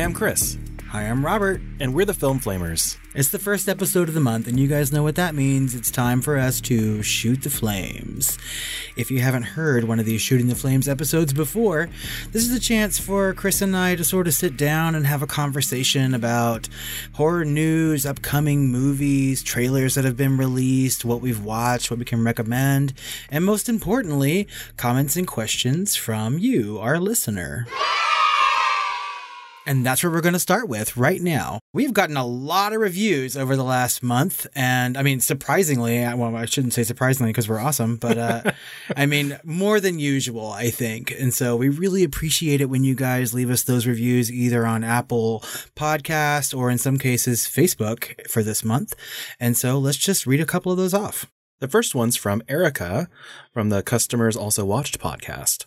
Hi, I'm Chris, Hi, I'm Robert. and we're the Film Flamers. It's the first episode of the month, and you guys know what that means. It's time for us to shoot the flames. If you haven't heard one of these Shooting the Flames episodes before, this is a chance for Chris and I to sort of sit down and have a conversation about horror news, upcoming movies, trailers that have been released, what we've watched, what we can recommend, and most importantly, comments and questions from you, our listener. And that's where we're going to start with right now. We've gotten a lot of reviews over the last month. And I mean, surprisingly, well, I shouldn't say surprisingly because we're awesome, but uh, I mean, more than usual, I think. And so we really appreciate it when you guys leave us those reviews either on Apple Podcast or in some cases, Facebook for this month. And so let's just read a couple of those off. The first one's from Erica from the Customers Also Watched podcast.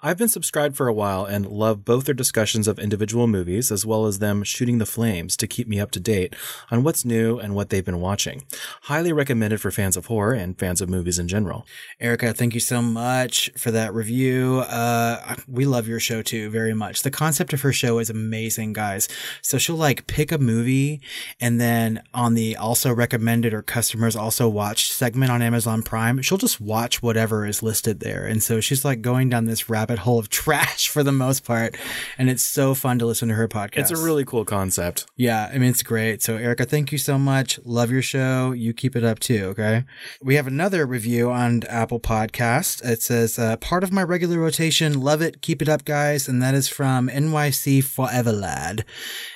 I've been subscribed for a while and love both their discussions of individual movies as well as them shooting the flames to keep me up to date on what's new and what they've been watching. Highly recommended for fans of horror and fans of movies in general. Erica, thank you so much for that review. Uh, we love your show too very much. The concept of her show is amazing, guys. So she'll like pick a movie and then on the also recommended or customers also watched segment on Amazon Prime, she'll just watch whatever is listed there. And so she's like going down this rabbit hole of trash for the most part. And it's so fun to listen to her podcast. It's a really cool concept. Yeah, I mean, it's great. So, Erica, thank you so much. Love your show. You keep it up too, okay? We have another review on Apple Podcast. It says, uh, part of my regular rotation. Love it. Keep it up, guys. And that is from NYC Forever Lad.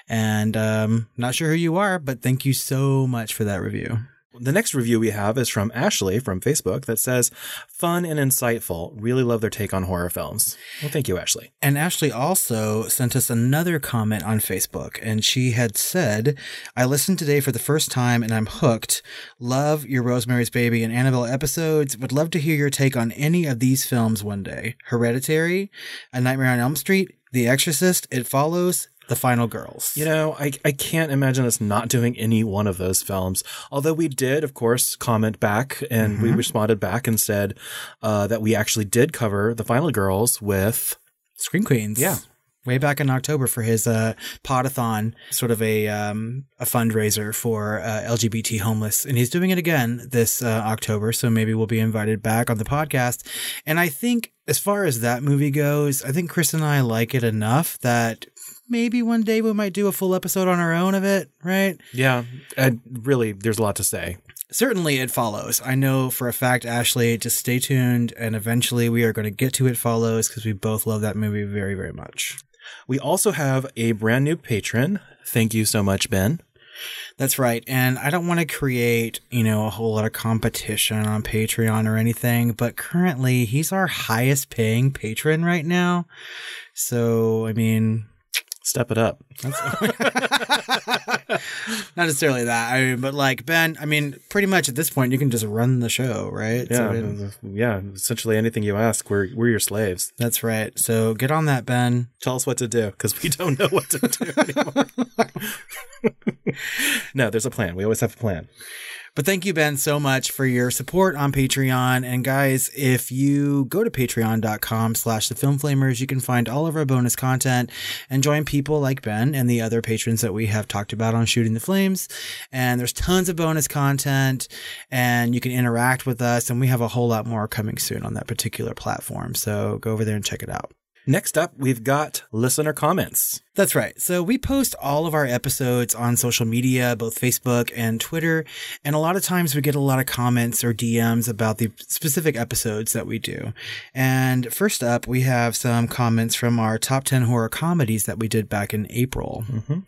And um, not sure who you are, but thank you so much for that review. The next review we have is from Ashley from Facebook that says, fun and insightful. Really love their take on horror films. Well, thank you, Ashley. And Ashley also sent us another comment on Facebook, and she had said, I listened today for the first time and I'm hooked. Love your Rosemary's Baby and Annabelle episodes. Would love to hear your take on any of these films one day. Hereditary, A Nightmare on Elm Street, The Exorcist, It Follows, The Final Girls. You know, I, I can't imagine us not doing any one of those films. Although we did, of course, comment back and we responded back and said uh, that we actually did cover The Final Girls with. Scream Queens. Yeah. Way back in October for his uh, podathon, sort of a um, a fundraiser for uh, LGBT homeless, and he's doing it again this uh, October. So maybe we'll be invited back on the podcast. And I think, as far as that movie goes, I think Chris and I like it enough that maybe one day we might do a full episode on our own of it. Right? Yeah, and really, there's a lot to say. certainly it follows. I know for a fact, Ashley, just stay tuned and eventually we are going to get to it follows because we both love that movie very, very much. We also have a brand new patron. Thank you so much, Ben. That's right. And I don't want to create, you know, a whole lot of competition on Patreon or anything, but currently he's our highest paying patron right now. So, I mean, Step it up. not necessarily that. I mean, but like Ben, I mean, pretty much at this point you can just run the show, right? Yeah, So it- yeah. Essentially, anything you ask, we're we're your slaves. that's right. So get on that, Ben. Tell us what to do because we don't know what to do anymore. no, there's a plan. We always have a plan. But thank you, Ben, so much for your support on Patreon. And guys, if you go to patreon.com slash the film flamers, you can find all of our bonus content and join people like Ben and the other patrons that we have talked about on Shooting the Flames. And there's tons of bonus content and you can interact with us. And we have a whole lot more coming soon on that particular platform. So go over there and check it out. Next up, we've got listener comments. That's right. So we post all of our episodes on social media, both Facebook and Twitter. And a lot of times we get a lot of comments or DMs about the specific episodes that we do. And first up, we have some comments from our top 10 horror comedies that we did back in April. Mm-hmm.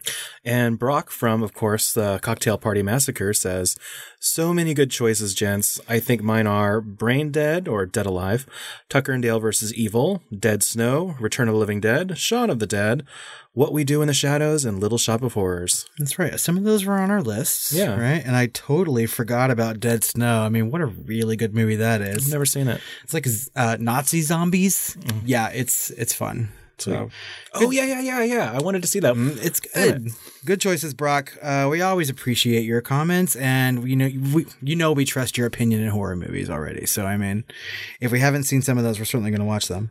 And Brock from, of course, the Cocktail Party Massacre says, So many good choices, gents. I think mine are Brain Dead or Dead Alive, Tucker and Dale versus Evil, Dead Snow, Return of the Living Dead, Shaun of the Dead, What We Do in the Shadows, and Little Shop of Horrors. That's right. Some of those were on our lists. Yeah. Right. And I totally forgot about Dead Snow. I mean, what a really good movie that is. I've never seen it. It's like uh, Nazi zombies. Yeah, it's it's fun. So Oh yeah, yeah, yeah, yeah. I wanted to see that. Mm, it's good. Good choices, Brock. Uh, we always appreciate your comments, and you know we you know we trust your opinion in horror movies already. So I mean, if we haven't seen some of those, we're certainly going to watch them.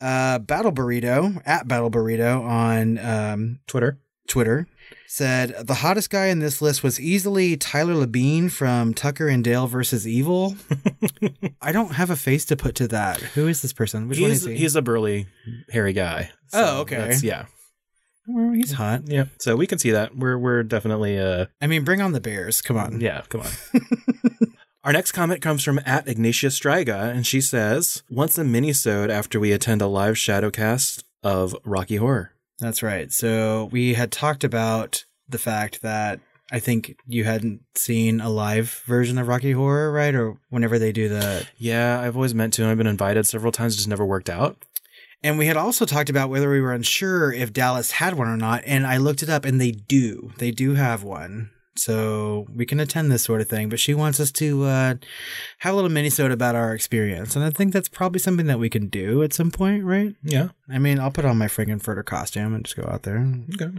Uh, Battle Burrito at Battle Burrito on um, Twitter. Twitter said the hottest guy in this list was easily Tyler Labine from Tucker and Dale versus Evil. I don't have a face to put to that. Who is this person? Which one He's is he? he's a burly, hairy guy. Oh, okay. that's- Yeah, Well, he's hot. yeah. So we can see that. We're we're definitely uh I mean, bring on the bears. Come on. yeah. Come on. Our next comment comes from at Ignatia Striga, and she says, "Once a mini-sode after we attend a live shadowcast of Rocky Horror." That's right. So we had talked about the fact that I think you hadn't seen a live version of Rocky Horror, right? Or whenever they do the. Yeah, I've always meant to. I've been invited several times, just never worked out. And we had also talked about whether we were unsure if Dallas had one or not. And I looked it up and they do. They do have one. So we can attend this sort of thing. But she wants us to uh, have a little mini-sode about our experience. And I think that's probably something that we can do at some point, right? Yeah. I mean, I'll put on my Frank-N-Furter costume and just go out there. Okay.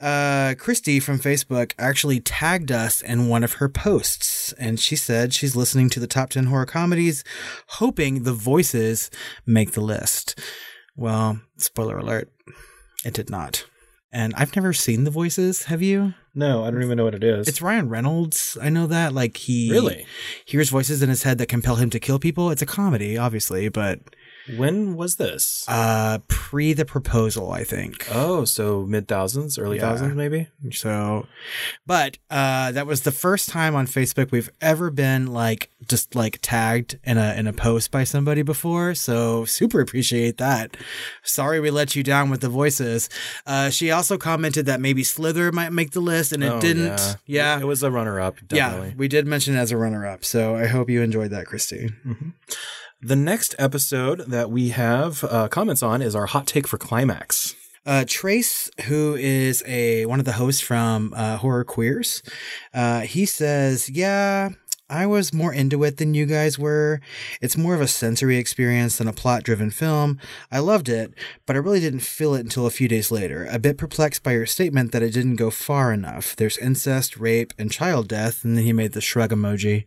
uh, Christy from Facebook actually tagged us in one of her posts, and she said she's listening to the top 10 horror comedies, hoping the voices make the list. Well, spoiler alert, it did not. And I've never seen the voices. Have you? No, I don't even know what it is. It's Ryan Reynolds. I know that. Like he really. hears voices in his head that compel him to kill people. It's a comedy, obviously, but When was this? uh, pre the proposal, I think. oh, so mid thousands, early Yeah. thousands, maybe. So, but uh, that was the first time on Facebook we've ever been like just like tagged in a in a post by somebody before. So super appreciate that. Sorry we let you down with the voices. Uh, she also commented that maybe Slither might make the list, and it Oh, didn't. Yeah. Yeah. it was a runner-up. Yeah, we did mention it as a runner up. So I hope you enjoyed that, Christy. The next episode that we have uh, comments on is our hot take for climax. Uh, Trace, who is a one of the hosts from uh, Horror Queers, uh, he says, "Yeah, I was more into it than you guys were. It's more of a sensory experience than a plot-driven film. I loved it, but I really didn't feel it until a few days later. A bit perplexed by your statement that it didn't go far enough. There's incest, rape, and child death." And then he made the shrug emoji.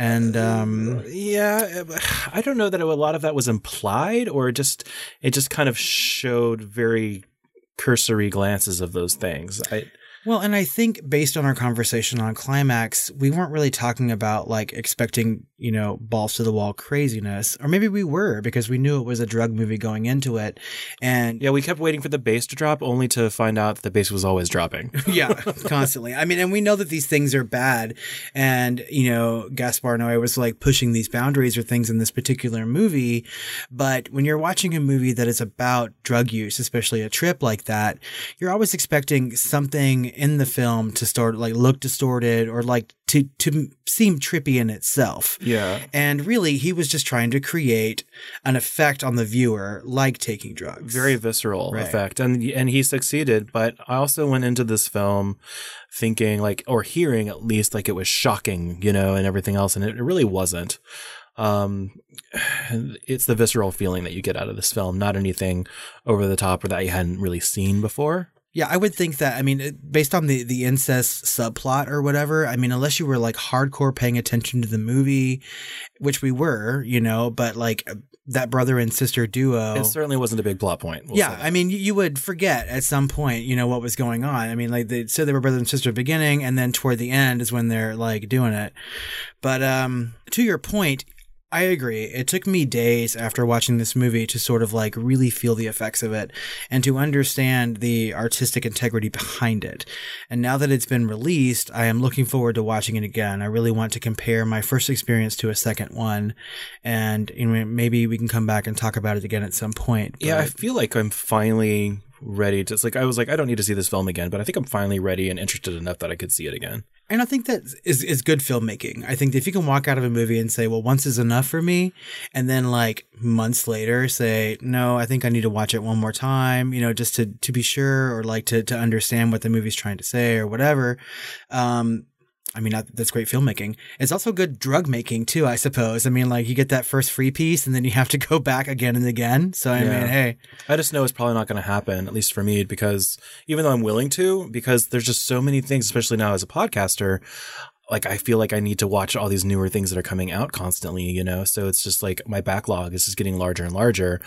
And um, Yeah, I don't know that a lot of that was implied, or just it just kind of showed very cursory glances of those things. I Well, and I think based on our conversation on Climax, we weren't really talking about like expecting, you know, balls to the wall craziness. Or maybe we were because we knew it was a drug movie going into it. And yeah, we kept waiting for the bass to drop, only to find out that the bass was always dropping. yeah, constantly. I mean, and we know that these things are bad. And, you know, Gaspar Noé was like pushing these boundaries or things in this particular movie. But when you're watching a movie that is about drug use, especially a trip like that, you're always expecting something in the film to start like look distorted or like to, to seem trippy in itself. Yeah. And really, he was just trying to create an effect on the viewer like taking drugs. Very visceral Right. effect. And and he succeeded, but I also went into this film thinking like or hearing at least like it was shocking, you know, and everything else and it, it really wasn't. Um it's the visceral feeling that you get out of this film, not anything over the top or that you hadn't really seen before. Yeah, I would think that. I mean, based on the the incest subplot or whatever. I mean, unless you were like hardcore paying attention to the movie, which we were, you know, but like that brother and sister duo. It certainly wasn't a big plot point. we'll yeah. I mean, you- you would forget at some point, you know, what was going on. I mean, like they said they were brother and sister at the beginning, and then toward the end is when they're like doing it. But um, to your point, I agree. It took me days after watching this movie to sort of like really feel the effects of it and to understand the artistic integrity behind it. And now that it's been released, I am looking forward to watching it again. I really want to compare my first experience to a second one, and you know, maybe we can come back and talk about it again at some point. Yeah, I feel like I'm finally ready to. It's like I was like, I don't need to see this film again, but I think I'm finally ready and interested enough that I could see it again. And I think that is, is good filmmaking. I think if you can walk out of a movie and say, well, once is enough for me, and then like months later say, no, I think I need to watch it one more time, you know, just to, to be sure or like to, to understand what the movie's trying to say or whatever. Um, I mean, that's great filmmaking. It's also good drug making too, I suppose. I mean, like you get that first free piece and then you have to go back again and again. So I Yeah. mean, hey, I just know it's probably not going to happen, at least for me, because even though I'm willing to, because there's just so many things, especially now as a podcaster, like I feel like I need to watch all these newer things that are coming out constantly, you know? So it's just like my backlog is just getting larger and larger,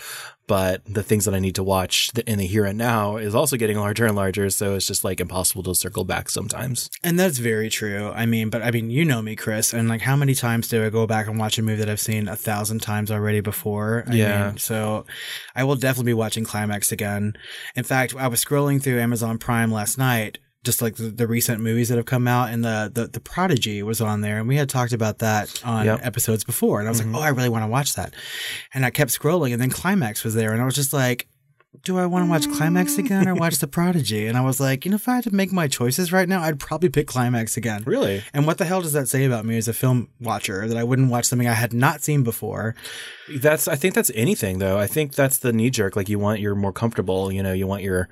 but the things that I need to watch in the here and now is also getting larger and larger. So it's just like impossible to circle back sometimes. And that's very true. I mean, but I mean, you know me, Chris, and like how many times do I go back and watch a movie that I've seen a thousand times already before? I Yeah. Mean, so I will definitely be watching Climax again. In fact, I was scrolling through Amazon Prime last night, just like the, the recent movies that have come out, and the, the the Prodigy was on there, and we had talked about that on Yep. episodes before, and I was Mhm. like, oh, I really want to watch that, and I kept scrolling, and then Climax was there, and I was just like. Do I want to watch Climax again or watch The Prodigy? And I was like, you know, if I had to make my choices right now, I'd probably pick Climax again. Really? And what the hell does that say about me as a film watcher that I wouldn't watch something I had not seen before? That's, I think that's anything though. I think that's the knee jerk. Like you want your more comfortable, you know, you want your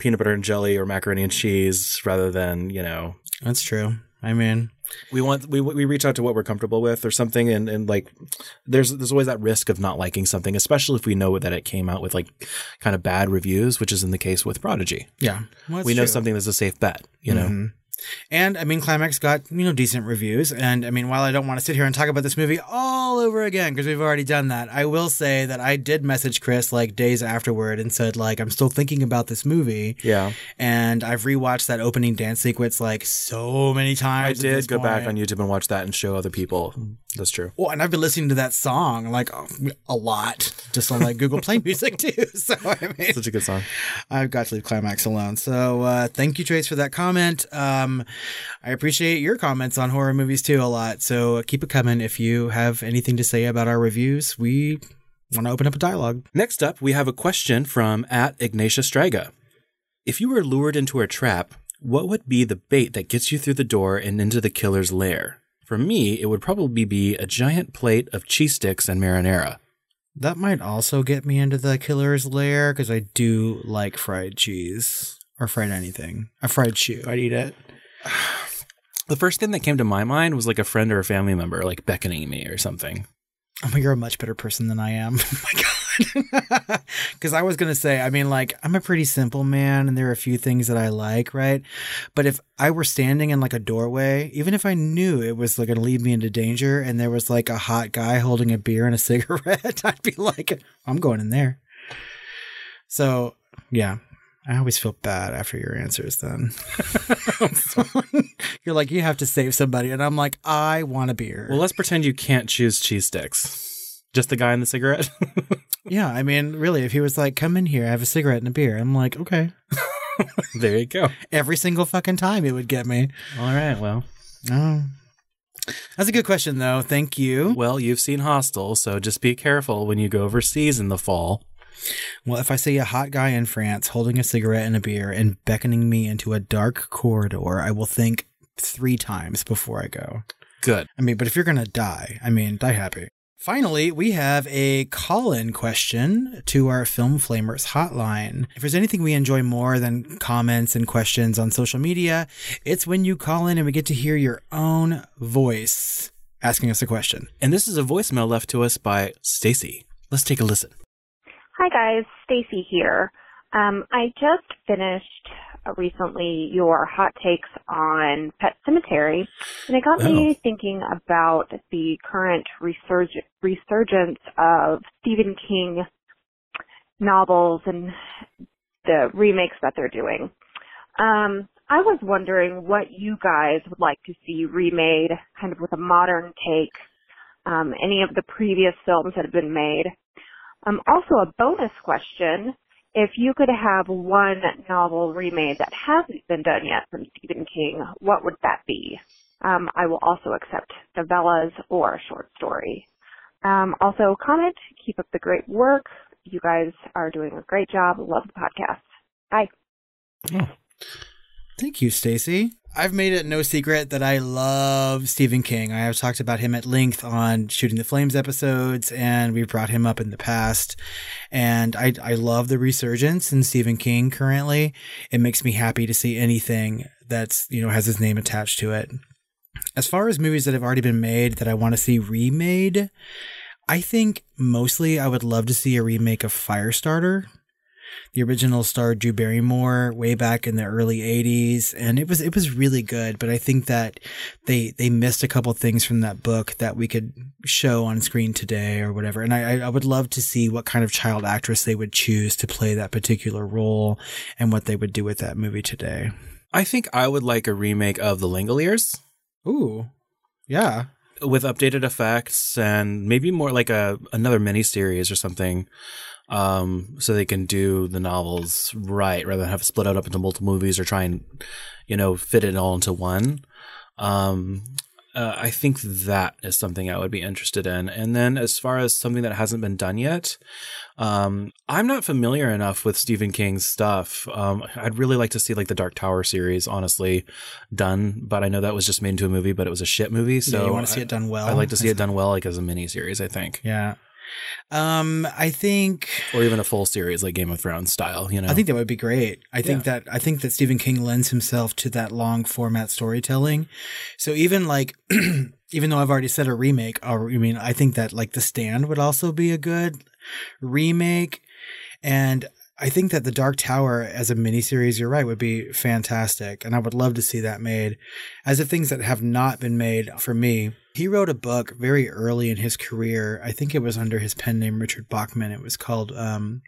peanut butter and jelly or macaroni and cheese rather than, you know, That's true. I mean, we want we we reach out to what we're comfortable with or something and and like there's there's always that risk of not liking something especially if we know that it came out with like kind of bad reviews which is in the case with prodigy yeah. Well, we know true. something that's a safe bet you know Mhm. And I mean, Climax got, you know, decent reviews. And I mean, while I don't want to sit here and talk about this movie all over again, because we've already done that, I will say that I did message Chris like days afterward and said, like, I'm still thinking about this movie. yeah And I've rewatched that opening dance sequence like so many times. I did go back on youtube and watch that and show other people that's true Well, and I've been listening to that song like a lot, just on like Google Play Music too. So I mean, such a good song I've got to leave Climax alone. So uh, thank you, Trace, for that comment. Um, I appreciate your comments on horror movies too a lot. So keep it coming. If you have anything to say about our reviews, we want to open up a dialogue. next up we have a question from at ignatia straga if you were lured into a trap what would be the bait that gets you through the door and into the killer's lair for me it would probably be a giant plate of cheese sticks and marinara That might also get me into the killer's lair because I do like fried cheese or fried anything. A fried shoe, I'd eat it. The first thing that came to my mind was like a friend or a family member like beckoning me or something. Oh, you're a much better person than I am. Oh my god. Because I was gonna say, I mean, like, I'm a pretty simple man, and there are a few things that I like, right? But if I were standing in like a doorway, even if I knew it was like gonna lead me into danger, and there was like a hot guy holding a beer and a cigarette, I'd be like, I'm going in there. So, yeah. I always feel bad after your answers then. You're like, you have to save somebody. And I'm like, I want a beer. Well, let's pretend you can't choose cheese sticks. Just the guy in the cigarette? Yeah, I mean, really, if he was like, "Come in here, I have a cigarette and a beer," I'm like, "Okay." there you go. Every single fucking time, it would get me. All right, well. Oh, that's a good question, though. Thank you. Well, you've seen Hostel, so just be careful when you go overseas in the fall. Well, if I see a hot guy in France holding a cigarette and a beer and beckoning me into a dark corridor, I will think three times before I go. Good. I mean, but if you're gonna die, I mean, die happy. Finally, we have a call in question to our Film Flamers hotline. If there's anything we enjoy more than comments and questions on social media, it's when you call in and we get to hear your own voice asking us a question. And this is a voicemail left to us by Stacy. Let's take a listen. Hi guys, Stacy here. Um, I just finished uh, recently your hot takes on Pet Sematary, and it got me thinking about the current resurg- resurgence of Stephen King novels and the remakes that they're doing. Um, I was wondering what you guys would like to see remade, kind of with a modern take. Um, any of the previous films that have been made. Um, also, a bonus question. If you could have one novel remade that hasn't been done yet from Stephen King, what would that be? Um, I will also accept novellas or a short story. Um, also, comment, keep up the great work. You guys are doing a great job. Love the podcast. Bye. Thank you, Stacy. I've made it no secret that I love Stephen King. I have talked about him at length on Shooting the Flames episodes, and we've brought him up in the past. And I, I love the resurgence in Stephen King currently. It makes me happy to see anything that's, you know, has his name attached to it. As far as movies that have already been made that I want to see remade, I think mostly I would love to see a remake of Firestarter. The original starred Drew Barrymore way back in the early '80s, and it was it was really good. But I think that they they missed a couple things from that book that we could show on screen today or whatever. And I I would love to see what kind of child actress they would choose to play that particular role and what they would do with that movie today. I think I would like a remake of The Langoliers. Ooh, yeah, with updated effects and maybe more like a another miniseries or something. Um, so they can do the novels right rather than have it split out up into multiple movies or try and, you know, fit it all into one. Um, uh, I think that is something I would be interested in. And then as far as something that hasn't been done yet, um, I'm not familiar enough with Stephen King's stuff. Um, I'd really like to see like the Dark Tower series, honestly, done. But I know that was just made into a movie, but it was a shit movie. So yeah, you want to see it done well. I'd like to see it done well, like as a mini series. I think. Yeah. Um, I think, or even a full series like Game of Thrones style. You know, I think that would be great. I think yeah. that I think that Stephen King lends himself to that long format storytelling. So even like, even though I've already said a remake, or I mean, I think that like The Stand would also be a good remake, and I think that The Dark Tower as a miniseries, you're right, would be fantastic. And I would love to see that made. As of things that have not been made for me, he wrote a book very early in his career. I think it was under his pen name, Richard Bachman. It was called um,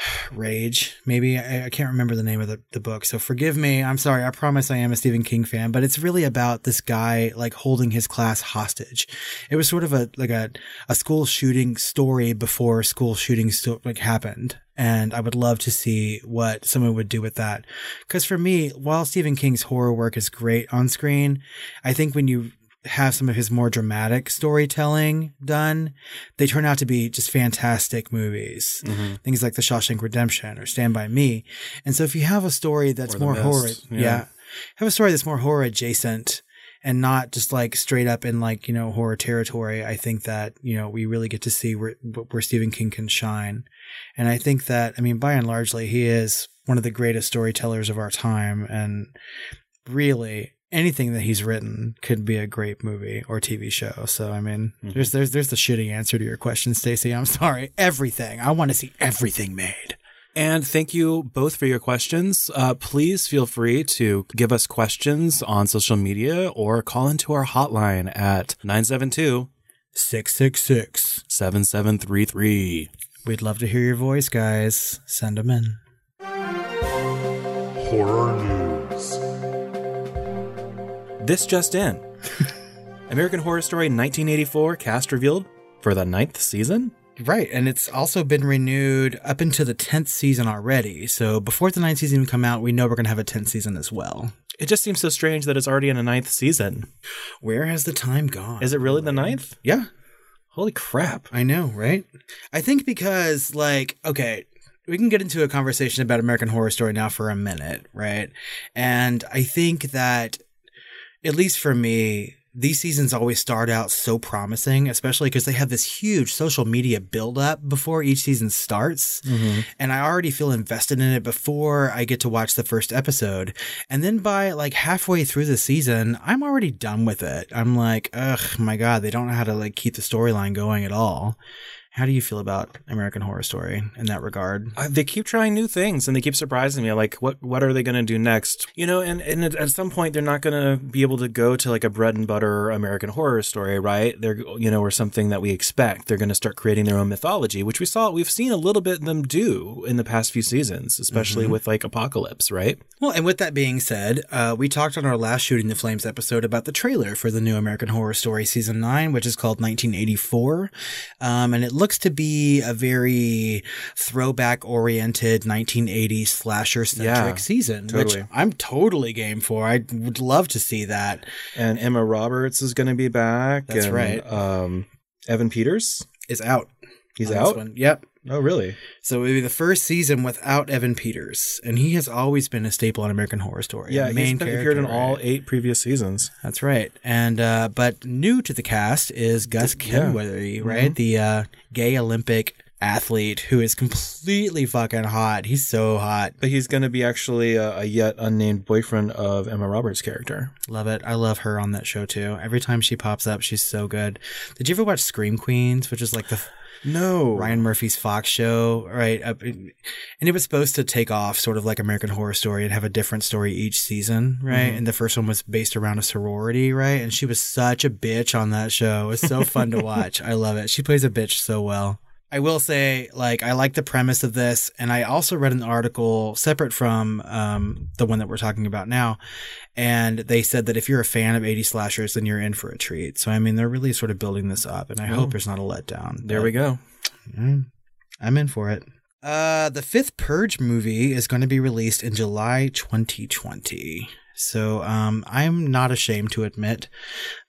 Rage, maybe. I, I, can't remember the name of the, the book. So forgive me. I'm sorry. I promise I am a Stephen King fan, but it's really about this guy like holding his class hostage. It was sort of a, like a, a school shooting story before school shootings sto- like happened. And I would love to see what someone would do with that. Cause for me, while Stephen King's horror work is great on screen, I think when you have some of his more dramatic storytelling done, they turn out to be just fantastic movies. Mm-hmm. Things like The Shawshank Redemption or Stand By Me. And so if you have a story that's more horror, yeah. yeah, have a story that's more horror adjacent and not just like straight up in like, you know, horror territory, I think that, you know, we really get to see where, where Stephen King can shine. And I think that, I mean, by and largely, he is one of the greatest storytellers of our time. And really, anything that he's written could be a great movie or TV show. So I mean, mm-hmm. there's there's there's the shitty answer to your question, Stacy. I'm sorry. Everything. I want to see everything made. And thank you both for your questions. Uh, please feel free to give us questions on social media or call into our hotline at 972 666 7733. We'd love to hear your voice, guys. Send them in. Horror News. This just in. American Horror Story 1984 cast revealed for the ninth season. Right, and it's also been renewed up into the tenth season already. So before the ninth season even come out, we know we're gonna have a tenth season as well. It just seems so strange that it's already in a ninth season. Where has the time gone? Is it really the ninth? Yeah. Holy crap! I know, right? I think because, like, okay, we can get into a conversation about American Horror Story now for a minute, right? And I think that at least for me, these seasons always start out so promising, especially because they have this huge social media buildup before each season starts. Mm-hmm. And I already feel invested in it before I get to watch the first episode. And then by like halfway through the season, I'm already done with it. I'm like, ugh, my God, they don't know how to like keep the storyline going at all. How do you feel about American Horror Story in that regard? Uh, they keep trying new things and they keep surprising me. Like, what what are they going to do next? You know, and, and at some point they're not going to be able to go to like a bread and butter American Horror Story, right? They're you know, or something that we expect. They're going to start creating their own mythology, which we saw we've seen a little bit of them do in the past few seasons, especially mm-hmm. with like Apocalypse, right? Well, and with that being said, uh, we talked on our last Shooting the Flames episode about the trailer for the new American Horror Story season nine, which is called 1984, um, and it looks to be a very throwback oriented 1980s slasher centric yeah, season, totally. which I'm totally game for. I would love to see that. And Emma Roberts is going to be back. That's and, right. Um, Evan Peters is out. He's out. Yep. Oh, really? So it would be the first season without Evan Peters, and he has always been a staple in American Horror Story. Yeah, main he's appeared in all eight previous seasons. That's right. And uh, but new to the cast is Gus Kenworthy, yeah. right? Mm-hmm. The uh, gay Olympic athlete who is completely fucking hot. He's so hot. But he's going to be actually a, a, yet unnamed boyfriend of Emma Roberts' character. Love it. I love her on that show too. Every time she pops up, she's so good. Did you ever watch Scream Queens, which is like the no Ryan Murphy's Fox show, right? And it was supposed to take off sort of like American Horror Story and have a different story each season, right? Mm-hmm. And the first one was based around a sorority, right? And she was such a bitch on that show. It was so fun to watch. I love it. She plays a bitch so well. I will say, like, I like the premise of this, and I also read an article separate from um, the one that we're talking about now, and they said that if you're a fan of 80 slashers, then you're in for a treat. So, I mean, they're really sort of building this up, and I oh. hope there's not a letdown. There we go. I'm in for it. Uh, the fifth Purge movie is going to be released in July 2020. So um, I'm not ashamed to admit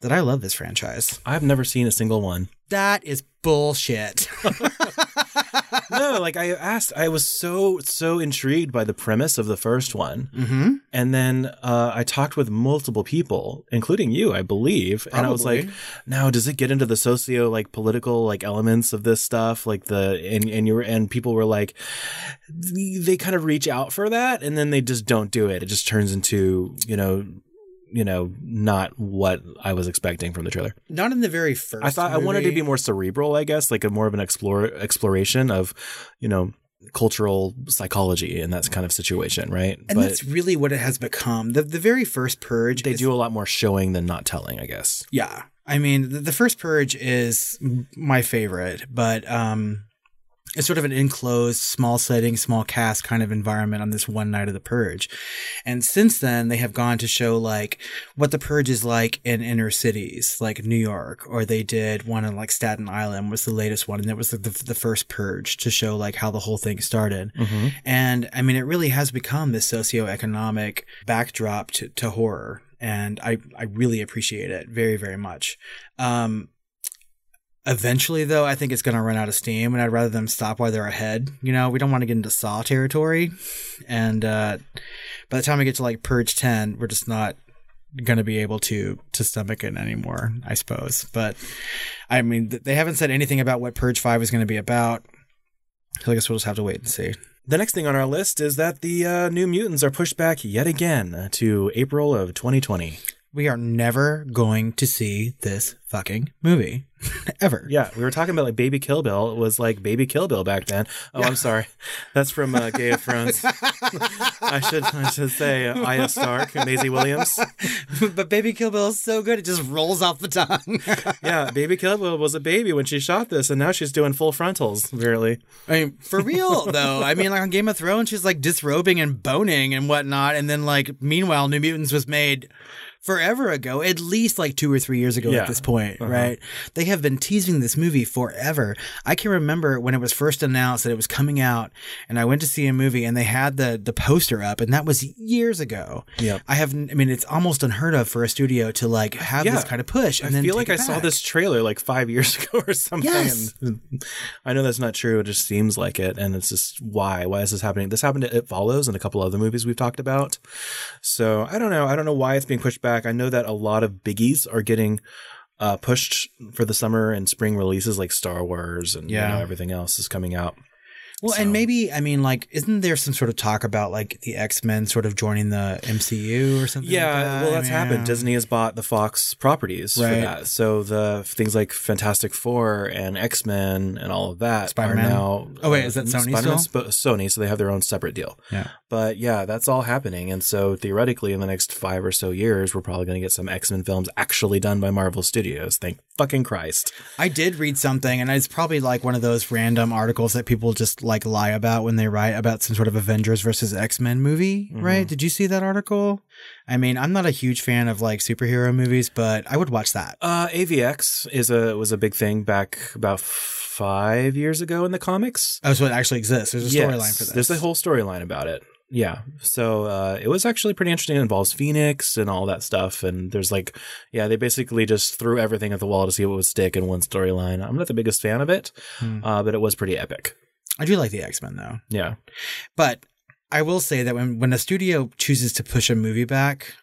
that I love this franchise. I've never seen a single one. That is bullshit. no, like I asked, I was so so intrigued by the premise of the first one, mm-hmm. and then uh, I talked with multiple people, including you, I believe, Probably. and I was like, "Now, does it get into the socio like political like elements of this stuff? Like the and and you were and people were like, they kind of reach out for that, and then they just don't do it. It just turns into you know you know, not what I was expecting from the trailer. Not in the very first. I thought movie. I wanted to be more cerebral, I guess, like a more of an explore exploration of, you know, cultural psychology in that kind of situation, right? And but that's really what it has become. The the very first purge they is, do a lot more showing than not telling, I guess. Yeah. I mean, the, the first purge is my favorite, but um it's sort of an enclosed, small setting, small cast kind of environment on this one night of the purge. And since then, they have gone to show like what the purge is like in inner cities, like New York, or they did one in like Staten Island was the latest one. And it was the, the, the first purge to show like how the whole thing started. Mm-hmm. And I mean, it really has become this socioeconomic backdrop to, to horror and I, I really appreciate it very, very much. Um, Eventually, though, I think it's going to run out of steam, and I'd rather them stop while they're ahead. You know, we don't want to get into Saw territory, and uh, by the time we get to like Purge Ten, we're just not going to be able to to stomach it anymore. I suppose, but I mean, they haven't said anything about what Purge Five is going to be about. So I guess we'll just have to wait and see. The next thing on our list is that the uh, New Mutants are pushed back yet again to April of 2020 we are never going to see this fucking movie ever. Yeah, we were talking about like Baby Kill Bill. It was like Baby Kill Bill back then. Oh, yeah. I'm sorry, that's from uh, Game of Thrones. I should I should say uh, Arya Stark and Maisie Williams. but Baby Kill Bill is so good; it just rolls off the tongue. yeah, Baby Kill Bill was a baby when she shot this, and now she's doing full frontals. Really, I mean, for real though. I mean, like on Game of Thrones, she's like disrobing and boning and whatnot, and then like meanwhile, New Mutants was made forever ago, at least like two or three years ago yeah. at this point, uh-huh. right? They have been teasing this movie forever. I can remember when it was first announced that it was coming out, and I went to see a movie, and they had the the poster up, and that was years ago. Yeah, I have. I mean, it's almost unheard of for a studio to like have yeah. this kind of push. And I feel like I saw this trailer like five years ago or something. Yes. I know that's not true. It just seems like it, and it's just why? Why is this happening? This happened to It Follows and a couple other movies we've talked about. So I don't know. I don't know why it's being pushed back back. I know that a lot of biggies are getting uh, pushed for the summer and spring releases, like Star Wars and yeah. you know, everything else is coming out. Well, so. and maybe I mean, like, isn't there some sort of talk about like the X Men sort of joining the MCU or something? Yeah, like that? well, that's I mean, happened. Yeah. Disney has bought the Fox properties right. for that, so the things like Fantastic Four and X Men and all of that Spider Man. Now, oh wait, is that uh, Sony still? Sony, so they have their own separate deal. Yeah, but yeah, that's all happening, and so theoretically, in the next five or so years, we're probably going to get some X Men films actually done by Marvel Studios. Thank fucking Christ! I did read something, and it's probably like one of those random articles that people just like lie about when they write about some sort of Avengers versus X Men movie, mm-hmm. right? Did you see that article? I mean, I'm not a huge fan of like superhero movies, but I would watch that. Uh, AVX is a was a big thing back about five years ago in the comics. Oh, so it actually exists. There's a storyline yes, for this. There's a whole storyline about it. Yeah. So uh, it was actually pretty interesting. It involves Phoenix and all that stuff. And there's like, yeah, they basically just threw everything at the wall to see what would stick in one storyline. I'm not the biggest fan of it, hmm. uh, but it was pretty epic. I do like the X Men though. Yeah, but I will say that when when a studio chooses to push a movie back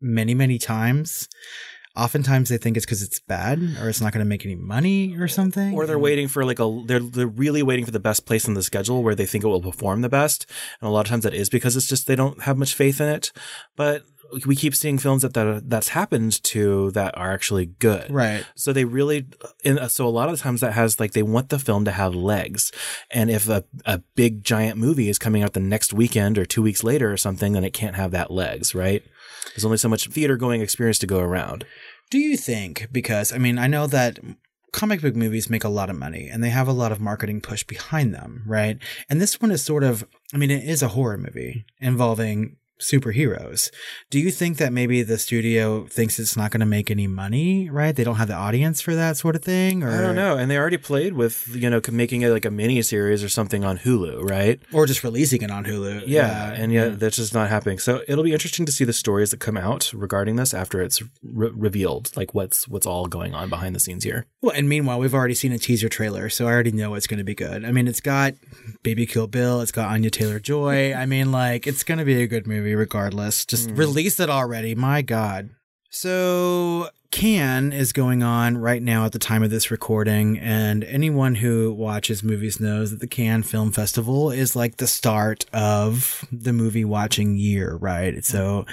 many many times, oftentimes they think it's because it's bad or it's not going to make any money or something. Or they're waiting for like a they're they're really waiting for the best place in the schedule where they think it will perform the best. And a lot of times that is because it's just they don't have much faith in it. But we keep seeing films that, that that's happened to that are actually good. Right. So they really, and so a lot of times that has like they want the film to have legs, and if a a big giant movie is coming out the next weekend or two weeks later or something, then it can't have that legs, right? There's only so much theater going experience to go around. Do you think, because I mean, I know that comic book movies make a lot of money and they have a lot of marketing push behind them, right? And this one is sort of, I mean, it is a horror movie involving superheroes. Do you think that maybe the studio thinks it's not going to make any money, right? They don't have the audience for that sort of thing or I don't know. And they already played with, you know, making it like a mini series or something on Hulu, right? Or just releasing it on Hulu. Yeah. and yet that's just not happening. So it'll be interesting to see the stories that come out regarding this after it's re- revealed, like what's, what's all going on behind the scenes here. Well, and meanwhile, we've already seen a teaser trailer, so I already know it's going to be good. I mean, it's got Baby Kill Bill, it's got Anya Taylor Joy. I mean, like, it's going to be a good movie regardless. Just Mm. release it already. My God. So, Cannes is going on right now at the time of this recording, and anyone who watches movies knows that the Cannes Film Festival is like the start of the movie watching year, right? So,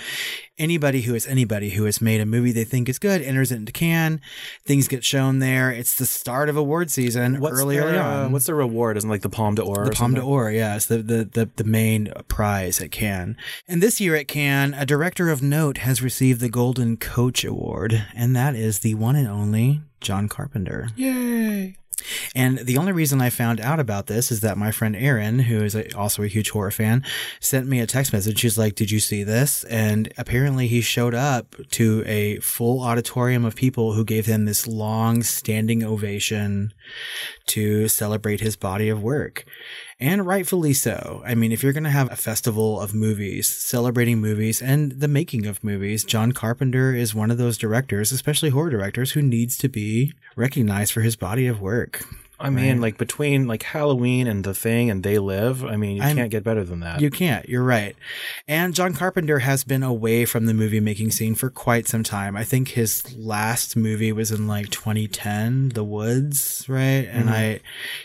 anybody who is anybody who has made a movie they think is good enters it into Cannes. Things get shown there. It's the start of award season What's early, their, early uh, what's the reward? Isn't it like the Palme d'Or? The Palme d'Or, yeah, it's the, the, the, the main prize at Cannes. And this year at Cannes, a director of note has received the Golden Coach Award, and that is the one and only John Carpenter. Yay! And the only reason I found out about this is that my friend Erin, who is also a huge horror fan, sent me a text message. She's like, Did you see this? And apparently he showed up to a full auditorium of people who gave him this long standing ovation to celebrate his body of work. And rightfully so. I mean, if you're going to have a festival of movies, celebrating movies and the making of movies, John Carpenter is one of those directors, especially horror directors, who needs to be recognized for his body of work. I mean, like between like Halloween and The Thing and They Live, I mean, you I'm- can't get better than that. You can't. You're right. And John Carpenter has been away from the movie making scene for quite some time. I think his last movie was in like 2010, The Ward, right? And mm-hmm. I,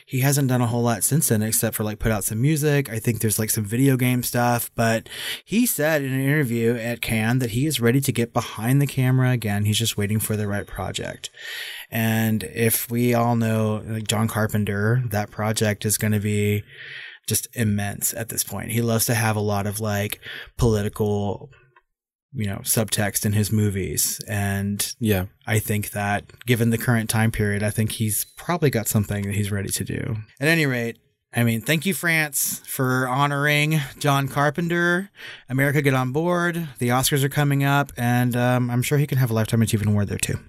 he hasn't done a whole lot since then except for like put out some music. I think there's like some video game stuff, but he said in an interview at Cannes that he is ready to get behind the camera again. He's just waiting for the right project. And if we all know like John Carpenter, that project is going to be just immense at this point. He loves to have a lot of like political, you know, subtext in his movies. And yeah. I think that given the current time period, I think he's probably got something that he's ready to do. At any rate, I mean, thank you, France, for honoring John Carpenter. America, get on board. The Oscars are coming up, and um, I'm sure he can have a Lifetime Achievement Award there too.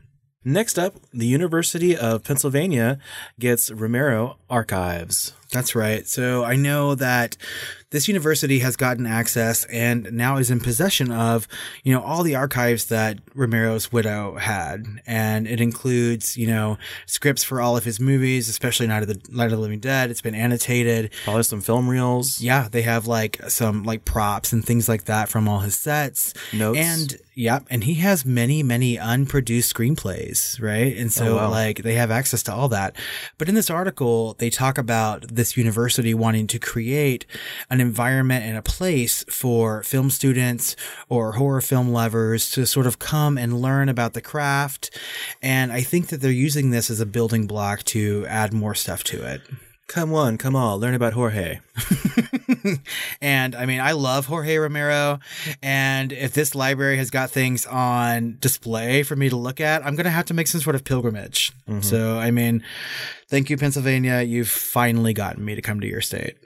Next up, the University of Pennsylvania gets Romero Archives. That's right. So I know that this university has gotten access and now is in possession of, you know, all the archives that Romero's widow had. And it includes, you know, scripts for all of his movies, especially Night of the Night of the Living Dead. It's been annotated. Probably some film reels. Yeah, they have like some like props and things like that from all his sets. Notes. And yeah, and he has many, many unproduced screenplays, right? And so Oh, wow. like they have access to all that. But in this article, they talk about this university wanting to create an environment and a place for film students or horror film lovers to sort of come and learn about the craft. And I think that they're using this as a building block to add more stuff to it. Come on, come on, learn about Jorge. and I mean, I love Jorge Romero. And if this library has got things on display for me to look at, I'm going to have to make some sort of pilgrimage. Mm-hmm. So, I mean, thank you, Pennsylvania. You've finally gotten me to come to your state.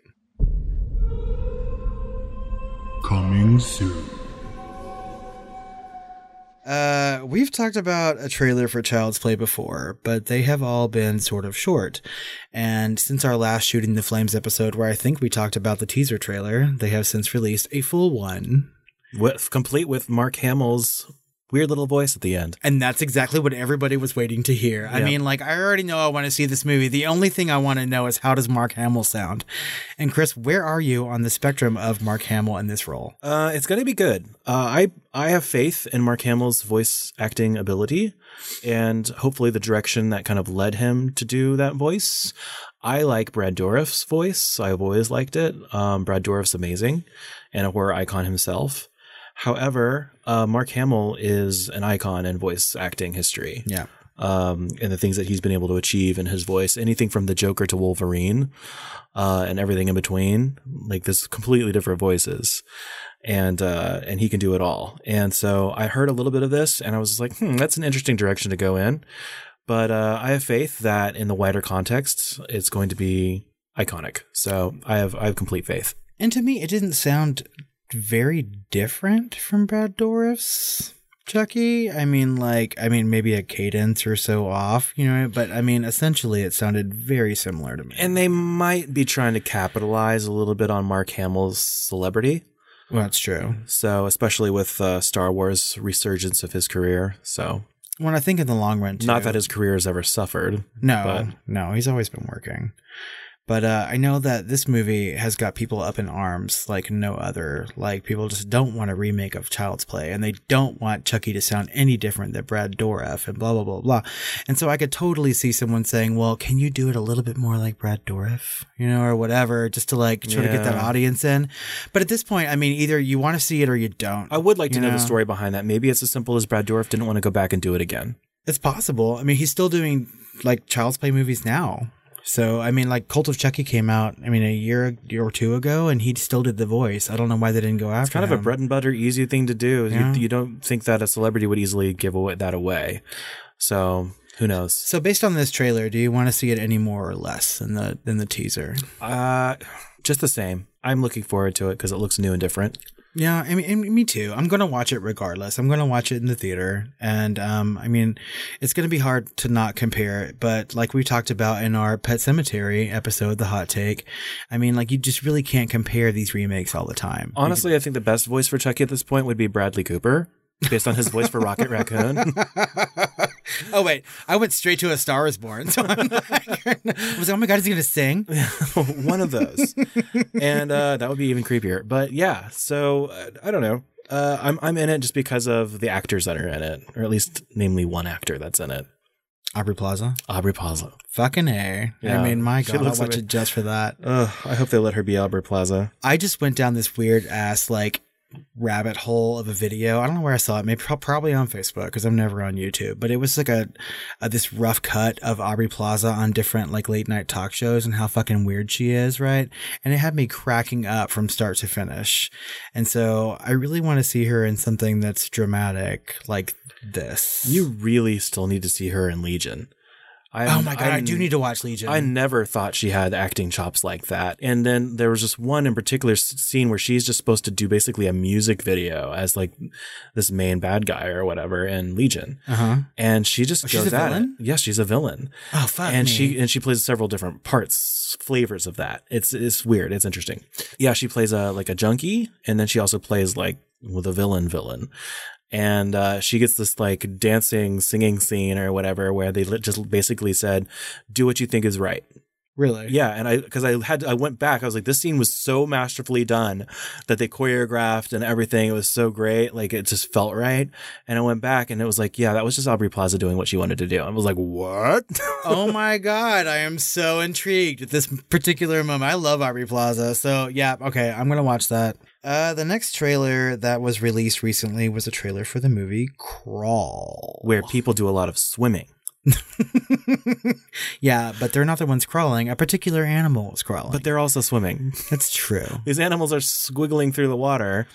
Coming soon. Uh, we've talked about a trailer for Child's Play before, but they have all been sort of short. And since our last Shooting the Flames episode, where I think we talked about the teaser trailer, they have since released a full one. With, complete with Mark Hamill's weird little voice at the end. And that's exactly what everybody was waiting to hear. I mean, like, I already know I want to see this movie. The only thing I want to know is how does Mark Hamill sound? And Chris, where are you on the spectrum of Mark Hamill in this role? Uh, it's going to be good. Uh, I I have faith in Mark Hamill's voice acting ability, and hopefully the direction that kind of led him to do that voice. I like Brad Dourif's voice. I've always liked it. Um, Brad Dourif's amazing, and a horror icon himself. However, uh, Mark Hamill is an icon in voice acting history. Yeah. um, and the things that he's been able to achieve in his voice. Anything from the Joker to Wolverine, uh, and everything in between. Like this completely different voices. And, uh, and he can do it all. And so I heard a little bit of this and I was like, hmm, that's an interesting direction to go in. But, uh, I have faith that in the wider context, it's going to be iconic. So I have, I have complete faith. And to me, it didn't sound very different from Brad Dourif's Chucky. I mean, like, I mean, maybe a cadence or so off, you know, but I mean, essentially, it sounded very similar to me. And they might be trying to capitalize a little bit on Mark Hamill's celebrity. well, that's true. So, especially with uh, Star Wars resurgence of his career. So, When I think in the long run, too, not that his career has ever suffered. No, no, he's always been working. But uh, I know that this movie has got people up in arms like no other. Like people just don't want a remake of Child's Play, and they don't want Chucky to sound any different than Brad Dourif, and blah blah blah blah. And so I could totally see someone saying, "Well, can you do it a little bit more like Brad Dourif, you know, or whatever, just to like try to get that audience in." But at this point, I mean, either you want to see it or you don't. I would like to know, know? the story behind that. Maybe it's as simple as Brad Dourif didn't want to go back and do it again. It's possible. I mean, he's still doing like Child's Play movies now. So, I mean, like Cult of Chucky came out, I mean, a year, or two ago, and he still did the voice. I don't know why they didn't go after It's kind of a bread and butter, easy thing to do. Yeah. You, you don't think that a celebrity would easily give away, that away. So, who knows? So, based on this trailer, do you want to see it any more or less than the than the teaser? Uh, just the same. I'm looking forward to it because it looks new and different. Yeah, I mean, me too. I'm gonna watch it regardless. I'm gonna watch it in the theater, and um, I mean, it's gonna be hard to not compare it. But like we talked about in our Pet Sematary episode, the hot take, I mean, like you just really can't compare these remakes all the time. Honestly, I think the best voice for Chucky at this point would be Bradley Cooper, based on his voice for Rocket Raccoon. oh wait, I went straight to A Star Is Born. So I'm like, I was like, oh my god, is he gonna sing? one of those, and uh, that would be even creepier. But yeah, so uh, I don't know. Uh, I'm I'm in it just because of the actors that are in it, or at least namely one actor that's in it, Aubrey Plaza. Aubrey Plaza. Fucking air. Yeah, I mean, my god, looks watch ama- it just for that. Ugh, I hope they let her be Aubrey Plaza. I just went down this weird ass like rabbit hole of a video. I don't know where I saw it. Maybe probably on Facebook because I'm never on YouTube. But it was like a, a this rough cut of Aubrey Plaza on different like late night talk shows and how fucking weird she is, right? And it had me cracking up from start to finish. And so I really want to see her in something that's dramatic like this. You really still need to see her in Legion. I, Oh my god, I, do need to watch Legion. I never thought she had acting chops like that. And then there was just one in particular scene where she's just supposed to do basically a music video as like this main bad guy or whatever in Legion. uh-huh. And she just Oh, she's goes a at villain? it. Yes, she's a villain. Oh fuck and me. she and she plays several different parts, flavors of that. It's it's weird. It's interesting. Yeah, she plays a like a junkie, and then she also plays like with a villain villain. And uh, she gets this like dancing, singing scene or whatever, where they just basically said, "Do what you think is right." really Yeah, and I because I had I went back, I was like, this scene was so masterfully done that they choreographed and everything. It was so great, like it just felt right. And I went back, and it was like, yeah, that was just Aubrey Plaza doing what she wanted to do. I was like, what? oh my god, I am so intrigued at this particular moment. I love Aubrey Plaza. So, yeah, okay, I'm going to watch that. Uh, the next trailer that was released recently was a trailer for the movie Crawl. Where people do a lot of swimming. yeah, but they're not the ones crawling. A particular animal is crawling. But they're also swimming. That's true. These animals are squiggling through the water.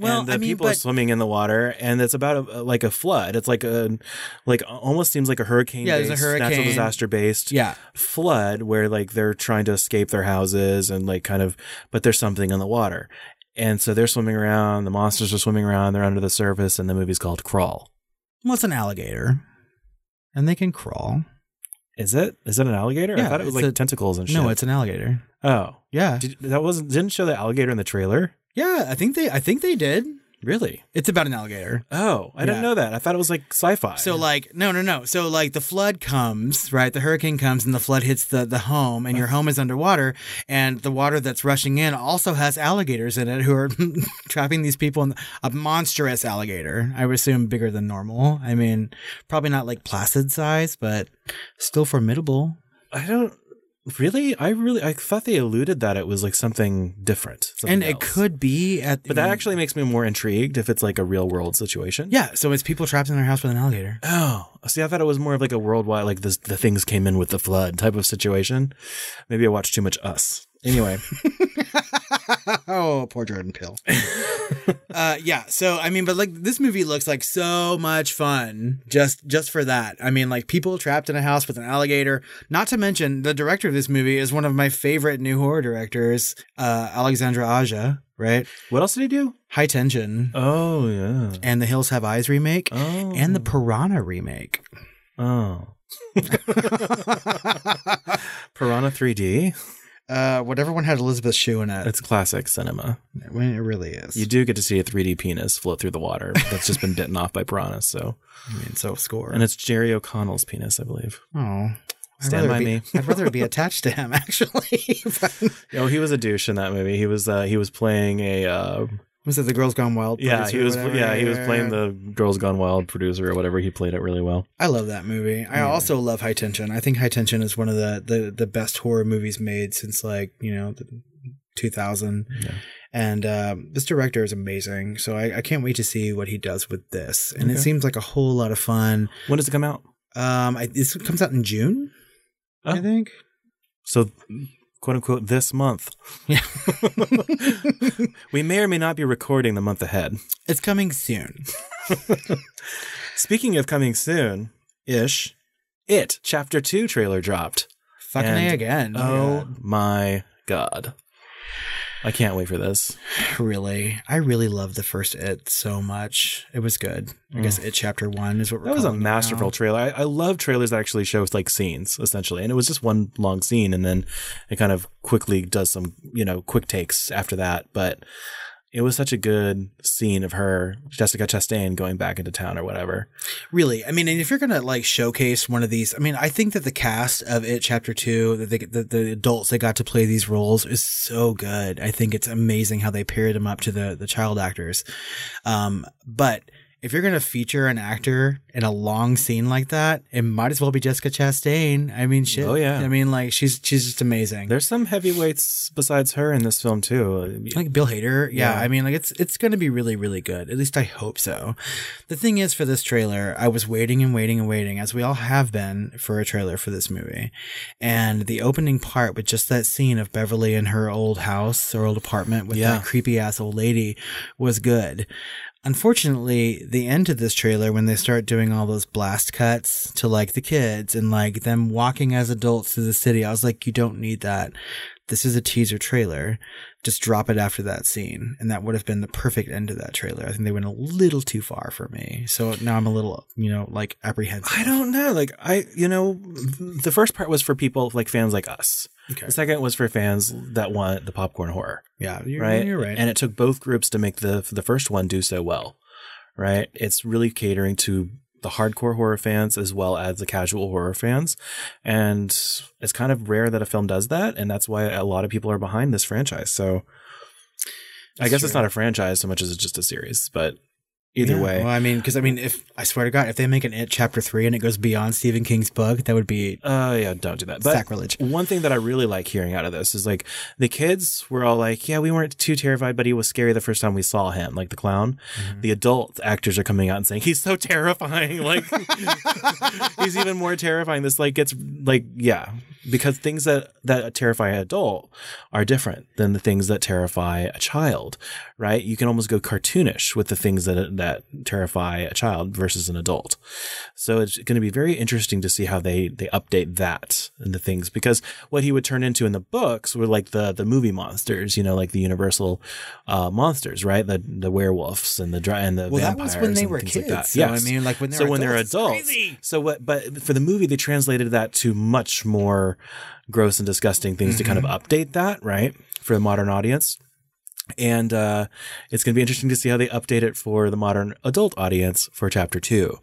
Well, and the I mean, people are swimming in the water, and it's about a, like a flood. It's like a, like almost seems like a hurricane. Yeah, there's a natural hurricane. disaster based. Yeah. flood where like they're trying to escape their houses and like kind of, but there's something in the water, and so they're swimming around. The monsters are swimming around. They're under the surface, and the movie's called Crawl. Well, it's an alligator. And they can crawl. Is it? Is it an alligator? I Yeah, thought it was like a- tentacles and shit. No, it's an alligator. oh. Yeah. Did, that wasn't didn't show the alligator in the trailer. Yeah, I think they I think they did. Really? It's about an alligator. Oh, I didn't Yeah. know that. I thought it was like sci-fi. So like no no no. So like the flood comes, right? The hurricane comes and the flood hits the the home and your uh-huh. home is underwater and the water that's rushing in also has alligators in it who are trapping these people in a monstrous alligator. I would assume bigger than normal. I mean, probably not like placid size, but still formidable. I don't really. I really. I thought they alluded that it was like something different, something and it else. could be at But that actually makes me more intrigued if it's like a real world situation. Yeah, so it's people trapped in their house with an alligator. Oh, see, I thought it was more of like a worldwide, like this, the things came in with the flood type of situation. Maybe I watched too much Us. Anyway, oh, poor Jordan Peele. uh, yeah. So I mean, but like this movie looks like so much fun just just for that. I mean, like people trapped in a house with an alligator. Not to mention the director of this movie is one of my favorite new horror directors, uh, Alexandre Aja. Right. what else did he do? High Tension Oh yeah. and the Hills Have Eyes remake Oh. and the Piranha remake. oh. Piranha 3D. Uh, whatever one had Elizabeth Shue in it. It's classic cinema. It really is. You do get to see a 3D penis float through the water that's just been bitten off by piranhas. So, I mean, so score. and it's Jerry O'Connell's penis, I believe. oh. Stand by be- me. I'd rather be attached to him, actually. But- Oh, he was a douche in that movie. He was uh, he was playing a uh, was it the Girls Gone Wild? yeah he was yeah he was playing the Girls Gone Wild producer or whatever. He played it really well. I love that movie. I also love High Tension. I think High Tension is one of the the, the best horror movies made since like you know the 2000. Yeah. And um, this director is amazing. So I, I can't wait to see what he does with this. And it seems like a whole lot of fun. When does it come out? Um, I, this comes out in June, I Oh. think. So, quote unquote, this month. Yeah. we may or may not be recording the month ahead. It's coming soon. Speaking of coming soon, ish, it chapter two trailer dropped. Fucking And- A again. Oh my god. I can't wait for this. really. I really love the first It so much. It was good. I guess It Chapter One is what we're Mm. That was a it now. masterful trailer. I, I love trailers that actually show like scenes, essentially. And it was just one long scene, and then it kind of quickly does some, you know, quick takes after that. But it was such a good scene of her, Jessica Chastain, going back into town or whatever. Really, I mean, and if you're gonna like showcase one of these, I mean, I think that the cast of It Chapter Two, that the, the adults that got to play these roles, is so good. I think it's amazing how they paired them up to the the child actors. Um, but if you're gonna feature an actor in a long scene like that, it might as well be Jessica Chastain. I mean, shit. Oh, yeah. I mean, like she's she's just amazing. There's some heavyweights besides her in this film, too. like Bill Hader. Yeah, Yeah. I mean, like it's it's going to be really really good. At least I hope so. The thing is, for this trailer, I was waiting and waiting and waiting, as we all have been for a trailer for this movie. And the opening part with just that scene of Beverly in her old house or old apartment with Yeah. that creepy ass old lady was good. Unfortunately, the end of this trailer, when they start doing all those blast cuts to like the kids and like them walking as adults through the city, I was like, you don't need that. This is a teaser trailer. Just drop it after that scene. And that would have been the perfect end to that trailer. I think they went a little too far for me. So now I'm a little, you know, like apprehensive. I don't know. Like, I, you know, the first part was for people like fans like us. Okay. The second was for fans that want the popcorn horror. Yeah, you're right? You're right. And it took both groups to make the the first one do so well, right? It's really catering to the hardcore horror fans as well as the casual horror fans, and it's kind of rare that a film does that, and that's why a lot of people are behind this franchise. So, I That's guess it's not a franchise so much as it's just a series, but either Yeah, way, Well, I mean, because I mean, if I swear to God, if they make an It Chapter Three and it goes beyond Stephen King's book, that would be uh, yeah, don't do that. But sacrilege. One thing that I really like hearing out of this is like the kids were all like, yeah, we weren't too terrified, but he was scary the first time we saw him, like the clown. The adult actors are coming out and saying he's so terrifying. Like he's even more terrifying. This like gets like, yeah, because things that, that terrify an adult are different than the things that terrify a child, right? You can almost go cartoonish with the things that, that terrify a child versus an adult. So it's going to be very interesting to see how they they update that and the things because what he would turn into in the books were like the the movie monsters, you know, like the Universal uh, monsters, right? The the werewolves and the dry and the Well, that vampires was when they were kids. Like that. So, I mean, like, when they're so were when they're adults, adults. So what? But for the movie, they translated that to much more gross and disgusting things to kind of Mm-hmm. update that, right, for the modern audience. And uh, it's going to be interesting to see how they update it for the modern adult audience for chapter two.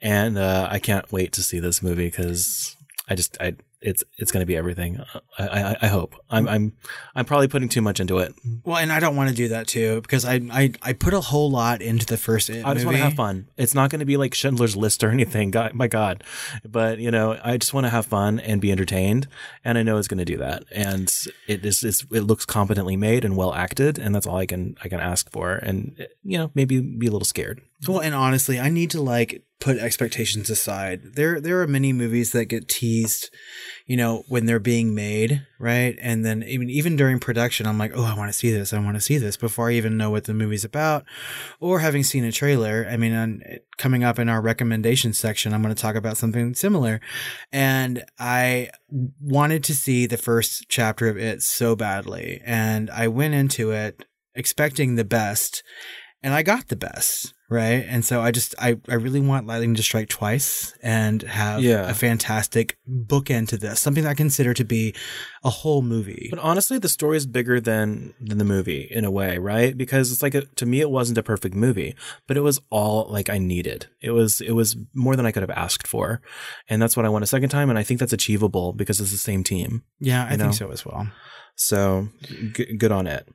And uh, I can't wait to see this movie because I just I it's it's going to be everything. I, I, I hope. I'm I'm I'm probably putting too much into it. Well, and I don't want to do that too because I I, I put a whole lot into the first. It I just want to have fun. It's not going to be like Schindler's List or anything. God, my God, but you know, I just want to have fun and be entertained, and I know it's going to do that. And it is it's, it looks competently made and well acted, and that's all I can I can ask for. And you know, maybe be a little scared. Well, and honestly, I need to like put expectations aside. There there are many movies that get teased, you know, when they're being made, right? And then even even during production, I'm like, "Oh, I want to see this. I want to see this" before I even know what the movie's about or having seen a trailer. I mean, on, coming up in our recommendation section, I'm going to talk about something similar. And I wanted to see the first chapter of it so badly, and I went into it expecting the best and I got the best, right? And so I just I I really want Lightning to strike twice and have Yeah. a fantastic bookend to this, something that I consider to be a whole movie. But honestly, the story is bigger than than the movie in a way, right? Because it's like a, to me, it wasn't a perfect movie, but it was all like I needed. It was it was more than I could have asked for, and that's what I want a second time. And I think that's achievable because it's the same team. Yeah, I know? think so as well. So g- good on it.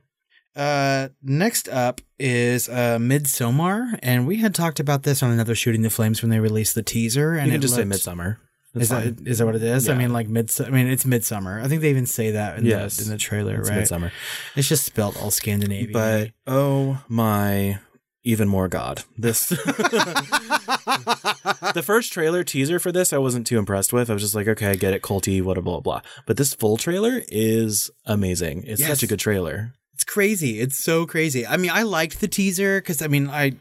Uh, next up is uh Midsommar, and we had talked about this on another Shooting the Flames when they released the teaser. And you can just say Midsummer. That's Is that is that what it is? I mean, like mid. I mean, it's Midsummer. I think they even say that in Yes. the in the trailer, It's right? Midsummer. It's just spelled all Scandinavian. But oh my, even more God! This the first trailer teaser for this I wasn't too impressed with. I was just like, okay, I get it, culty, what a blah blah. But this full trailer is amazing. It's Yes. such a good trailer. Crazy. It's so crazy. I mean, I liked the teaser because I mean, I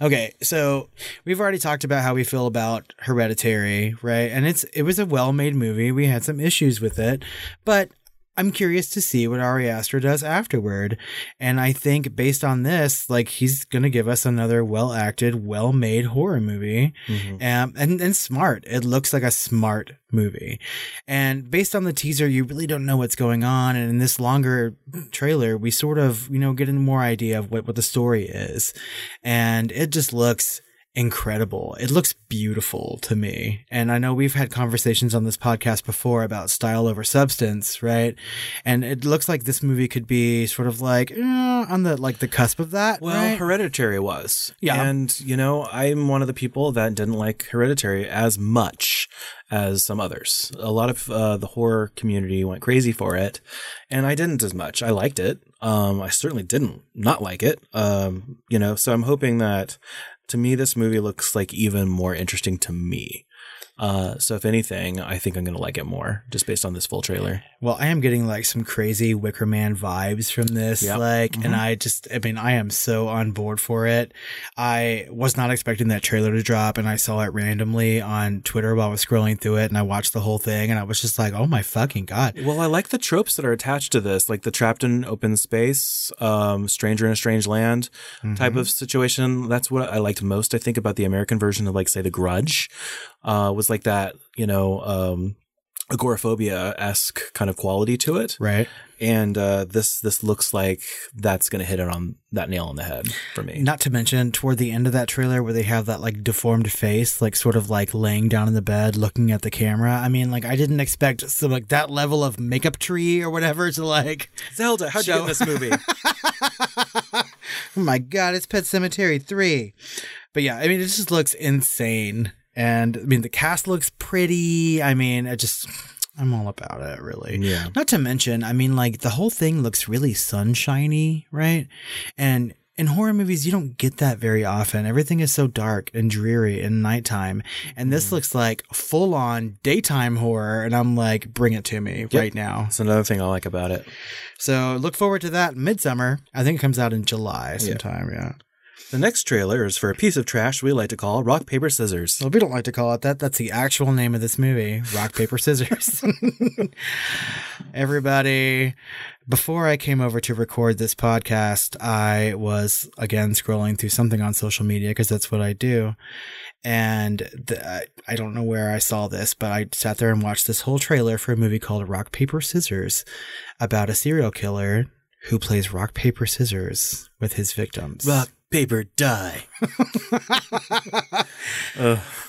okay. So we've already talked about how we feel about Hereditary, right? And it's it was a well-made movie. We had some issues with it, but I'm curious to see what Ari Aster does afterward. And I think based on this, like he's gonna give us another well-acted, well-made horror movie. Um, and and smart. It looks like a smart movie. And based on the teaser, you really don't know what's going on. And in this longer trailer, we sort of you know get a more idea of what what the story is, and it just looks incredible. It looks beautiful to me. And I know we've had conversations on this podcast before about style over substance, right? And it looks like this movie could be sort of like eh, on the like the cusp of that. Well, right? Hereditary was. Yeah. And, you know, I'm one of the people that didn't like Hereditary as much as some others. A lot of uh, the horror community went crazy for it, and I didn't as much. I liked it. Um, I certainly didn't not like it. Um, you know, so I'm hoping that to me, this movie looks like even more interesting to me. Uh, so if anything, I think I'm going to like it more just based on this full trailer. Well, I am getting like some crazy Wicker Man vibes from this. Yep. Like, Mhm. and I just, I mean, I am so on board for it. I was not expecting that trailer to drop and I saw it randomly on Twitter while I was scrolling through it and I watched the whole thing and I was just like, oh my fucking God. Well, I like the tropes that are attached to this, like the trapped in open space, um, stranger in a strange land type Mm-hmm. of situation. That's what I liked most. I think about the American version of like, say, The Grudge, uh, was like that, you know, um, agoraphobia esque kind of quality to it. Right. And, uh, this, this looks like that's going to hit it on that nail on the head for me. Not to mention toward the end of that trailer where they have that like deformed face, like sort of like laying down in the bed looking at the camera. I mean, like I didn't expect some like that level of makeup tree or whatever to like Zelda, how'd you get in this movie? oh my god, it's Pet Sematary 3. But yeah, I mean, it just looks insane. And I mean, the cast looks pretty. I mean, I just, I'm all about it, really. Yeah. Not to mention, I mean, like, the whole thing looks really sunshiny, right? And in horror movies, you don't get that very often. Everything is so dark and dreary in nighttime. And this mm. looks like full on daytime horror. And I'm like, bring it to me right now. That's another thing I like about it. So look forward to that midsummer. I think it comes out in July sometime. yeah. The next trailer is for a piece of trash we like to call Rock, Paper, Scissors. Well, we don't like to call it that. That's the actual name of this movie Rock, Paper, Scissors. Everybody, before I came over to record this podcast, I was again scrolling through something on social media because that's what I do. And the, I, I don't know where I saw this, but I sat there and watched this whole trailer for a movie called Rock, Paper, Scissors about a serial killer who plays rock, paper, scissors with his victims. Rock, paper, die.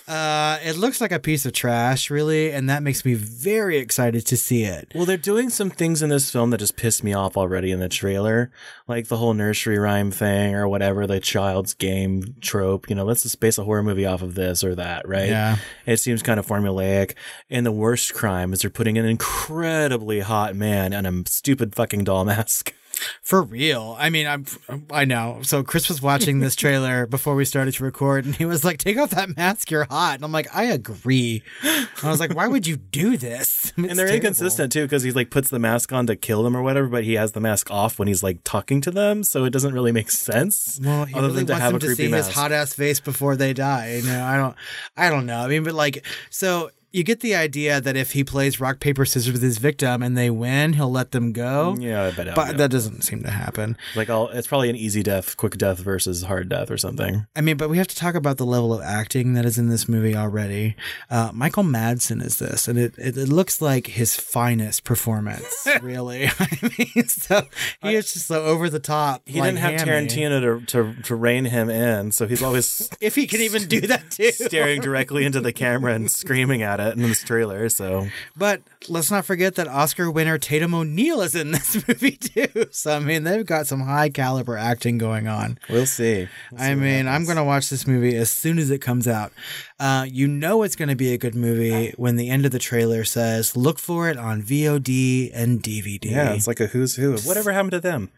Uh, it looks like a piece of trash, really, and that makes me very excited to see it. Well, they're doing some things in this film that just pissed me off already in the trailer, like the whole nursery rhyme thing or whatever, the child's game trope. You know, let's just base a horror movie off of this or that, right? Yeah. It seems kind of formulaic. And the worst crime is they're putting an incredibly hot man in a stupid fucking doll mask. For real. I mean, I'm, I know. So Chris was watching this trailer before we started to record and he was like, take off that mask. You're hot. And I'm like, I agree. I was like, why would you do this? It's and they're terrible. inconsistent too because he like puts the mask on to kill them or whatever, but he has the mask off when he's like talking to them, so it doesn't really make sense. Well, he other really than to wants have them a to see mask. his hot ass face before they die. You know, I don't, I don't know. I mean, but like, so you get the idea that if he plays rock paper scissors with his victim and they win, he'll let them go. yeah, I bet. But that doesn't seem to happen. like, I'll, it's probably an easy death, quick death versus hard death or something. I mean, but we have to talk about the level of acting that is in this movie already. Uh, Michael Madsen is this, and it, it, it looks like his finest performance, really. I mean, so he is just so over the top. He like didn't have hammy. Tarantino to, to to rein him in, so he's always If he can even do that too. staring directly into the camera and screaming at it in this trailer. So But let's not forget that Oscar winner Tatum O'Neal is in this movie too. So I mean, they've got some high caliber acting going on. we'll see. We'll see I what mean, I'm going to watch this movie as soon as it comes out. Uh, you know it's going to be a good movie when the end of the trailer says, "Look for it on VOD and DVD." Yeah, it's like a who's who. Whatever happened to them?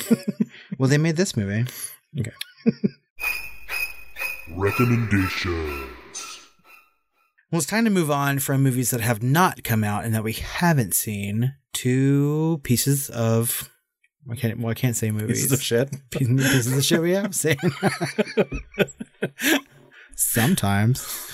well, they made this movie. Recommendations. Well, it's time to move on from movies that have not come out and that we haven't seen to pieces of. I can't. Well, I can't say movies. Pieces of shit. pieces of shit we have seen. Sometimes.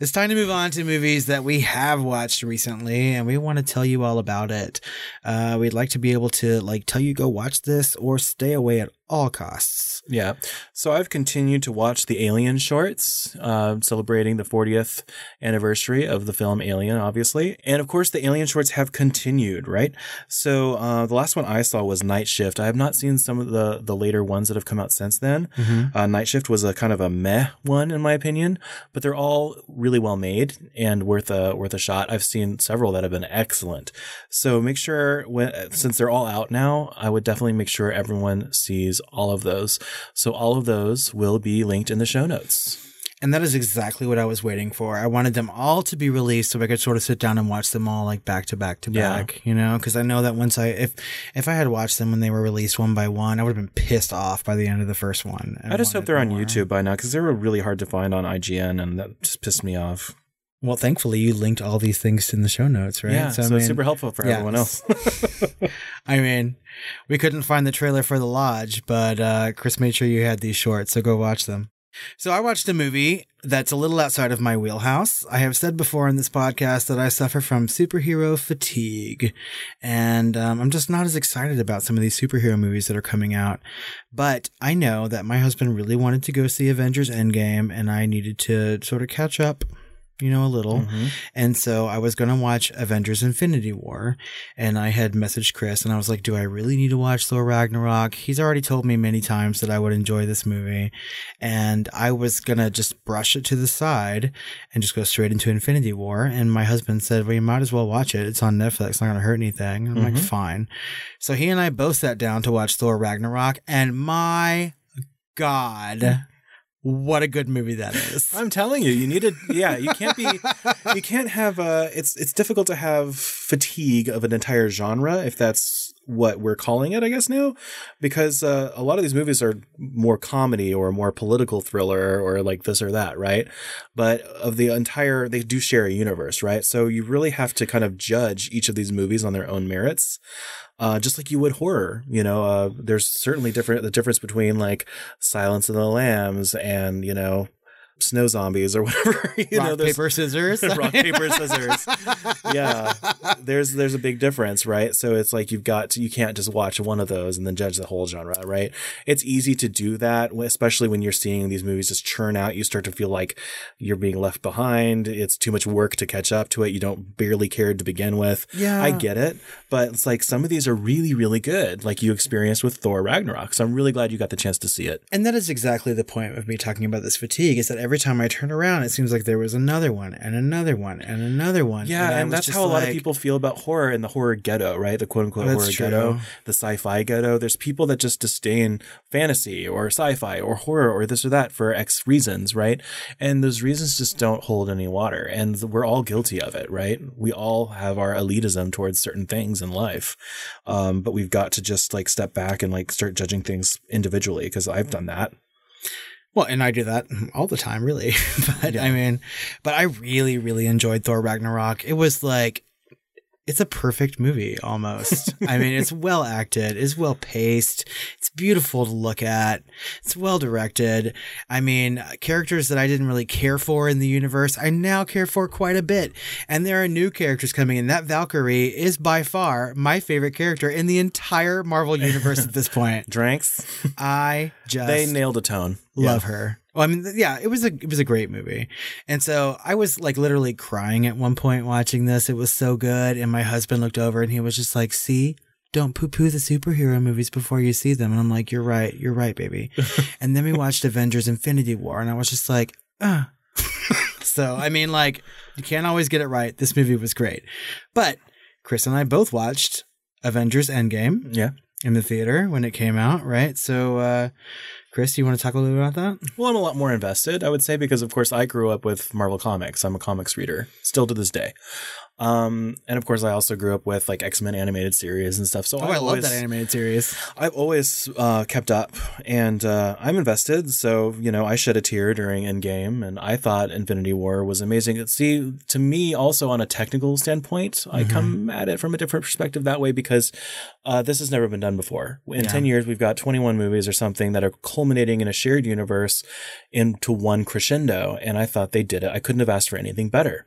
It's time to move on to movies that we have watched recently, and we want to tell you all about it. Uh, we'd like to be able to like tell you go watch this or stay away at all costs. Yeah. So I've continued to watch the Alien shorts, uh, celebrating the 40th anniversary of the film Alien, obviously. And of course, the Alien shorts have continued, right? So uh, the last one I saw was Night Shift. I have not seen some of the, the later ones that have come out since then. Uh, Night Shift was a kind of a meh one, in my opinion, but they're all really well made and worth a, worth a shot. I've seen several that have been excellent. So make sure when, since they're all out now, I would definitely make sure everyone sees all of those. So all of those will be linked in the show notes. And that is exactly what I was waiting for. I wanted them all to be released so I could sort of sit down and watch them all like back to back to Yeah. back, you know, because I know that once I if if I had watched them when they were released one by one, I would have been pissed off by the end of the first one. and I just hope they're on. YouTube by now because they were really hard to find on IGN and that just pissed me off. Well, thankfully you linked all these things in the show notes, right? Yeah, so, I mean, it's super helpful for yeah. everyone else. I mean, we couldn't find the trailer for The Lodge, but uh, Chris made sure you had these shorts, so go watch them. So I watched a movie that's a little outside of my wheelhouse. I have said before in this podcast that I suffer from superhero fatigue, and um, I'm just not as excited about some of these superhero movies that are coming out. But I know that my husband really wanted to go see Avengers Endgame, and I needed to sort of catch up. You know, a little. Mhm. And so I was going to watch Avengers Infinity War. And I had messaged Chris and I was like, do I really need to watch Thor Ragnarok? He's already told me many times that I would enjoy this movie. And I was going to just brush it to the side and just go straight into Infinity War. And my husband said, well, you might as well watch it. It's on Netflix. It's not going to hurt anything. I'm like, Mhm. fine. So he and I both sat down to watch Thor Ragnarok. And my God, what a good movie that is. I'm telling you, you need to. Yeah, you can't be. you can't have. Uh, it's it's difficult to have fatigue of an entire genre if that's what we're calling it. I guess now, because uh, a lot of these movies are more comedy or more political thriller or like this or that, right? But of the entire, they do share a universe, right? So you really have to kind of judge each of these movies on their own merits. Uh, just like you would horror, you know, uh, there's certainly different, the difference between like Silence of the Lambs and, you know, snow zombies or whatever. you Rock, know, paper, scissors. rock paper scissors. Yeah. There's there's a big difference right? So it's like you've got to, you can't just watch one of those and then judge the whole genre right? It's easy to do that especially when you're seeing these movies just churn out. You start to feel like you're being left behind. It's too much work to catch up to it. You don't barely cared to begin with. Yeah. i get it. But it's like some of these are really really good like you experienced with thor ragnarok. So i'm really glad you got the chance to see it. And that is exactly the point of me talking about this fatigue is that every time I turn around, it seems like there was another one and another one and another one. Yeah, I and, that's how a lot of people feel about horror in the horror ghetto, right? The quote unquote horror true. ghetto, the sci-fi ghetto. There's people that just disdain fantasy or sci-fi or horror or this or that for X reasons, right? And those reasons just don't hold any water. And we're all guilty of it, right? We all have our elitism towards certain things in life. Um, but we've got to just like step back and like start judging things individually because I've done that. Well, and I do that all the time, really. but I mean, but I really, really enjoyed Thor Ragnarok. It was like, it's a perfect movie almost. I mean, it's well acted, it's well paced, it's beautiful to look at, it's well directed. I mean, uh, characters that I didn't really care for in the universe, I now care for quite a bit. And there are new characters coming in. That Valkyrie is by far my favorite character in the entire Marvel universe at this point. Dranks, I just they nailed a tone. love her. Well, I mean, yeah, it was a it was a great movie, and so I was like literally crying at one point watching this. It was so good, and my husband looked over and he was just like, "See, don't poo poo the superhero movies before you see them." And I'm like, "You're right, you're right, baby." and then we watched Avengers: Infinity War, and I was just like, "Ah." so I mean, like, you can't always get it right. This movie was great, but Chris and I both watched Avengers: Endgame Yeah. in the theater when it came out, right? So, uh, Chris, you want to talk a little bit about that? Well, I'm a lot more invested, I would say, because of course I grew up with Marvel Comics. I'm a comics reader, still to this day. Um, and of course, I also grew up with like X Men animated series and stuff. So Oh, I, love always, that animated series. I've always uh, kept up, and uh, I'm invested. So you know, I shed a tear during Endgame, and I thought Infinity War was amazing. See, to me, also on a technical standpoint, I come at it from a different perspective that way because uh, this has never been done before. In Yeah. ten years, we've got 21 movies or something that are culminating in a shared universe into one crescendo, and I thought they did it. I couldn't have asked for anything better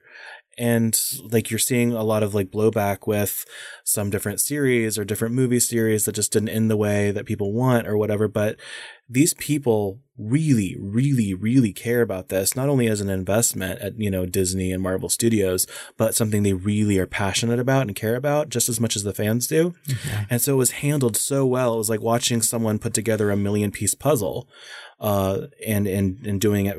and like you're seeing a lot of like blowback with some different series or different movie series that just didn't end the way that people want or whatever but these people really really really care about this not only as an investment at you know Disney and Marvel Studios but something they really are passionate about and care about just as much as the fans do. And so it was handled so well it was like watching someone put together a million piece puzzle uh and and and doing it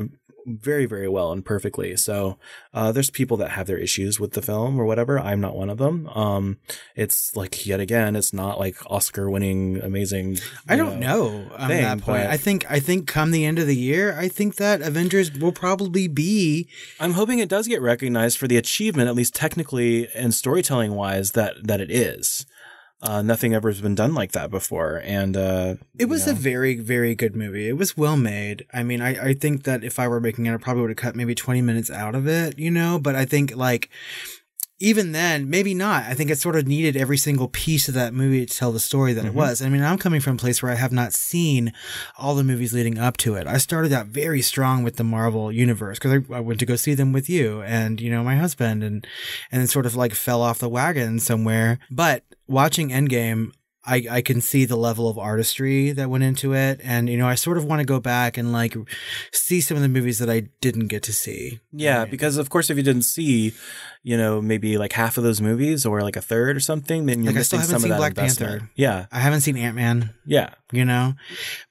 very very well and perfectly. So uh there's people that have their issues with the film or whatever. I'm not one of them. Um it's like yet again it's not like oscar winning amazing I don't know on thing, that point. I think I think come the end of the year, I think that Avengers will probably be i'm hoping it does get recognized for the achievement at least technically and storytelling wise that that it is uh nothing ever has been done like that before and uh It was a very, very good movie. It was well made. I mean, I, I think that if I were making it, I probably would have cut maybe 20 minutes out of it, you know? But I think, like, even then, maybe not. I think it sort of needed every single piece of that movie to tell the story that it was. I mean, I'm coming from a place where I have not seen all the movies leading up to it. I started out very strong with the Marvel universe because I, I went to go see them with you and, you know, my husband and, and then sort of like fell off the wagon somewhere. But watching Endgame, I, I can see the level of artistry that went into it. And, you know, I sort of want to go back and like see some of the movies that I didn't get to see. Yeah, because of course, if you didn't see, you know, maybe like half of those movies or like a third or something, then you're Like, I missing still haven't some of that Black investment. Panther. Yeah, I haven't seen Ant Man, yeah, you know,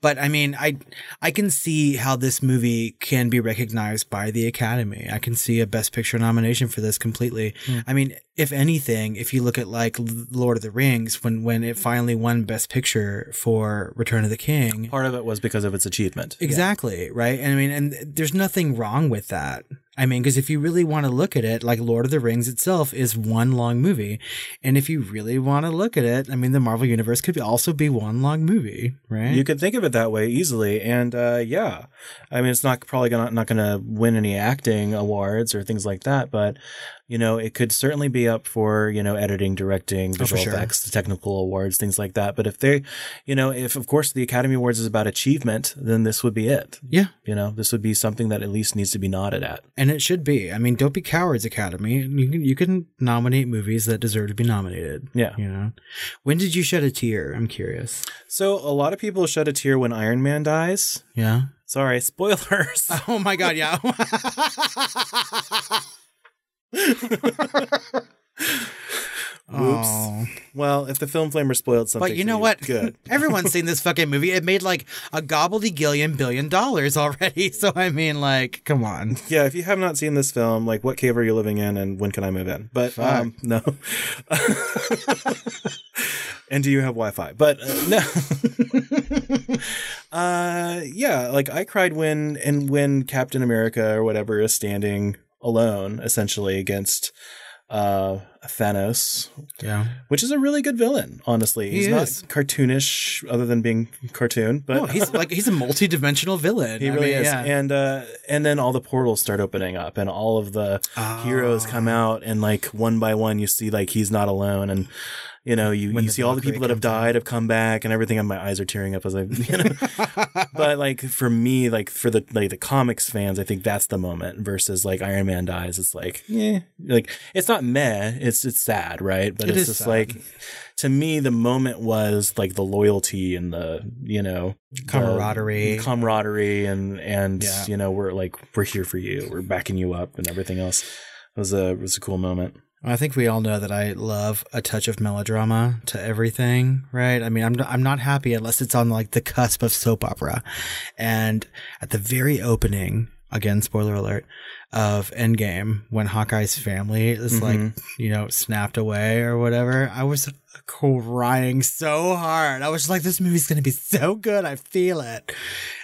but I mean, I I can see how this movie can be recognized by the Academy. I can see a Best Picture nomination for this completely. Hmm. I mean, if anything, if you look at like Lord of the Rings, when when it finally won Best Picture for Return of the King, part of it was because of its achievement. Exactly, right? And I mean, and there's nothing wrong with that. I mean, because if you really want to look at it, like Lord of the Rings itself is one long movie. And if you really want to look at it, I mean, the Marvel Universe could also be one long movie, right? You could think of it that way easily, and uh, yeah, I mean, it's not probably gonna not gonna win any acting awards or things like that, but you know, it could certainly be up for, you know, editing, directing, Oh, visual sure. effects, technical awards, things like that. But if they, you know, if of course the Academy Awards is about achievement, then this would be it. Yeah. You know, this would be something that at least needs to be nodded at. And it should be. I mean, don't be cowards, Academy. You can you can nominate movies that deserve to be nominated. Yeah. You know. When did you shed a tear? I'm curious. So a lot of people shed a tear when Iron Man dies. Yeah. Sorry, spoilers. Oh my god, yeah. Oh. well, if the film flamer spoiled something, But you know what? Good. Everyone's seen this fucking movie. It made like a gobbledygillion billion dollars already. So I mean, like, come on. Yeah, if you have not seen this film, like, what cave are you living in, and when can I move in? But Fuck. um, no. and do you have Wi-Fi? But uh, no. uh, yeah, like I cried when and when Captain America or whatever is standing alone, essentially against uh Thanos, Yeah. which is a really good villain. Honestly, he's He not is. cartoonish other than being cartoon, but No, he's like he's a multi-dimensional villain. He I really mean, is. yeah. And uh and then all the portals start opening up and all of the heroes come Ah. out and like one by one you see like he's not alone and you know you, When you see all the people that have died have come back and everything and my eyes are tearing up as I you know but like for me like for the like the comics fans I think that's the moment versus like Iron Man dies it's like yeah like it's not meh it's it's sad right but It it's is just sad. like to me the moment was like the loyalty and the you know the Camaraderie. camaraderie and and Yeah. you know we're like we're here for you we're backing you up and everything else it was a it was a cool moment I think we all know that I love a touch of melodrama to everything, right? I mean, I'm I'm not happy unless it's on like the cusp of soap opera. And at the very opening, again, spoiler alert, of Endgame, when Hawkeye's family is mm-hmm. like, you know, snapped away or whatever, I was crying so hard. I was like, this movie's going to be so good. I feel it.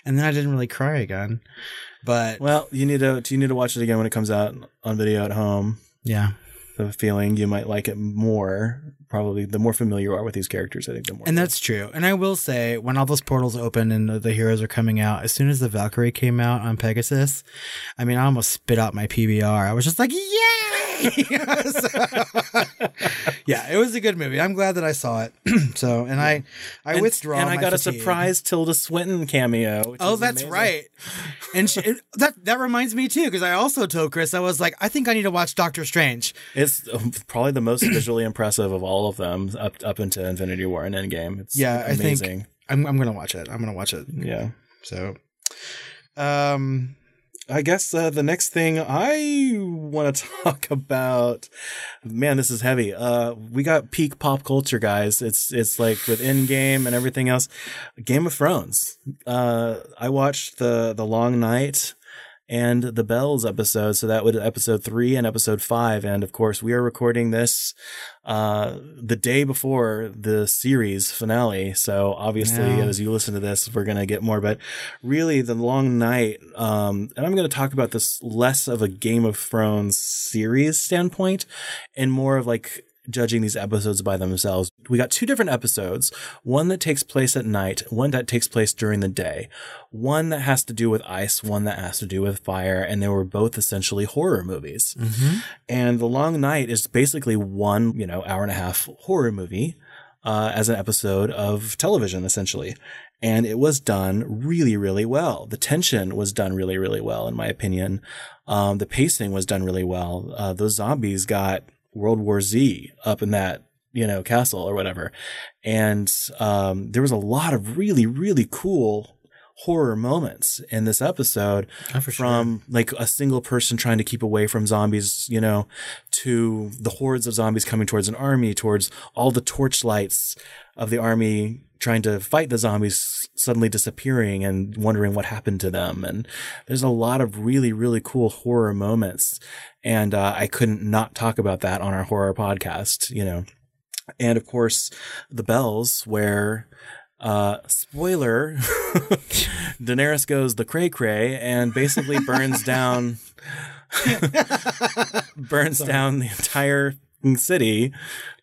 And then I didn't really cry again. But well you need to you need to watch it again when it comes out on video at home yeah. The feeling you might like it more probably the more familiar you are with these characters i think the more And that's true. And I will say, when all those portals open and the, the heroes are coming out, as soon as the Valkyrie came out on Pegasus, I mean, I almost spit out my PBR. I was just like, yay! yeah, it was a good movie. I'm glad that I saw it. so, and I, I and, withdraw. and i got a surprise tilda swinton cameo which Oh, that's amazing. right. And she, it- that that reminds me too, because I also told Chris I was like, I think I need to watch Doctor Strange. it's um, probably the most visually impressive of all of them up up into infinity war and endgame it's Yeah, I think- amazing I'm I'm gonna watch it. I'm gonna watch it. yeah So, um, I guess uh, the next thing I want to talk about, man, this is heavy. Uh, we got peak pop culture, guys. It's it's like with Endgame and everything else. Game of Thrones. Uh, I watched the the Long Night and the Bells episode, so that would episode three and episode five, and of course we are recording this uh the day before the series finale. So obviously, Yeah. as you listen to this, we're gonna get more, but really the long night um and i'm going to talk about this less of a game of thrones series standpoint and more of like judging these episodes by themselves we got two different episodes one that takes place at night one that takes place during the day one that has to do with ice one that has to do with fire and they were both essentially horror movies and the long night is basically one you know hour and a half horror movie uh, as an episode of television, essentially. And it was done really, really well. The tension was done really, really well, in my opinion. Um, the pacing was done really well. Uh, those zombies got World War Z up in that, you know, castle or whatever. And um, there was a lot of really, really cool horror moments in this episode Oh, for sure. from like a single person trying to keep away from zombies, you know, to the hordes of zombies coming towards an army, towards all the torchlights of the army trying to fight the zombies suddenly disappearing and wondering what happened to them. And there's a lot of really, really cool horror moments. And uh, I couldn't not talk about that on our horror podcast, you know. And of course, the bells where uh spoiler Daenerys goes the cray cray and basically burns down burns down the entire city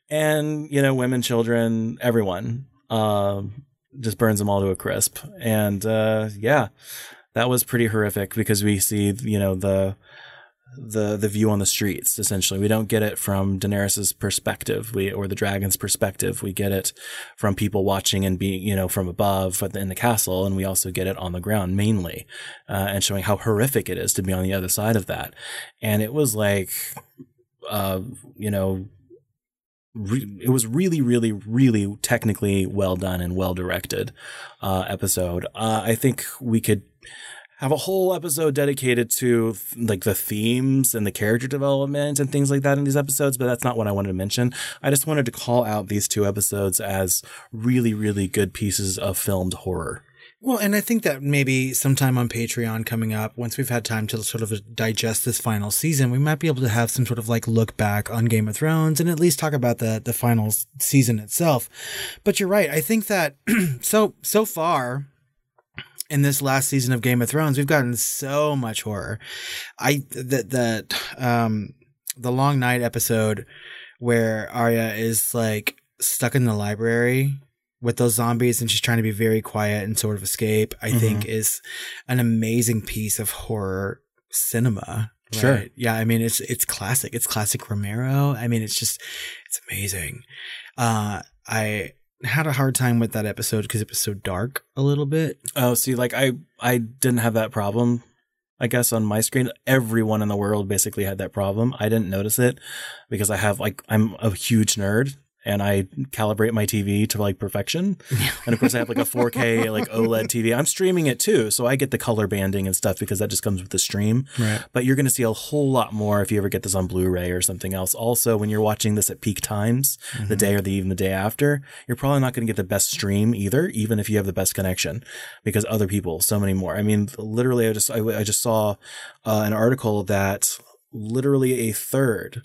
and you know women children everyone um just burns them all to a crisp and uh yeah that was pretty horrific because we see you know the the the view on the streets. Essentially, we don't get it from Daenerys's perspective, we or the dragon's perspective. We get it from people watching and being, you know, from above in the castle, and we also get it on the ground mainly, uh, and showing how horrific it is to be on the other side of that. And it was like, uh, you know. Re- it was really, really, really technically well done and well directed uh, episode. Uh, I think we could have a whole episode dedicated to like the themes and the character development and things like that in these episodes, but that's not what I wanted to mention. I just wanted to call out these two episodes as really, really good pieces of filmed horror. Well, and I think that maybe sometime on Patreon coming up, once we've had time to sort of digest this final season, we might be able to have some sort of like look back on Game of Thrones and at least talk about the the final season itself. But you're right. I think that so so far in this last season of Game of Thrones, we've gotten so much horror. I that the um the long night episode where Arya is like stuck in the library with those zombies and she's trying to be very quiet and sort of escape, I mm-hmm. think is an amazing piece of horror cinema. Right? Sure. Yeah, I mean it's it's classic. It's classic Romero. I mean it's just it's amazing. Uh I had a hard time with that episode because it was so dark a little bit. Oh, see, like I I didn't have that problem. I guess on my screen, everyone in the world basically had that problem. I didn't notice it because I have like I'm a huge nerd and I calibrate my TV to like perfection. and of course I have like a 4K like OLED TV. I'm streaming it too, so I get the color banding and stuff because that just comes with the stream. Right. But you're going to see a whole lot more if you ever get this on Blu-ray or something else. Also, when you're watching this at peak times, mm-hmm. the day or the even the day after, you're probably not going to get the best stream either, even if you have the best connection, because other people, so many more. I mean, literally, I just I, I just saw uh, an article that literally a third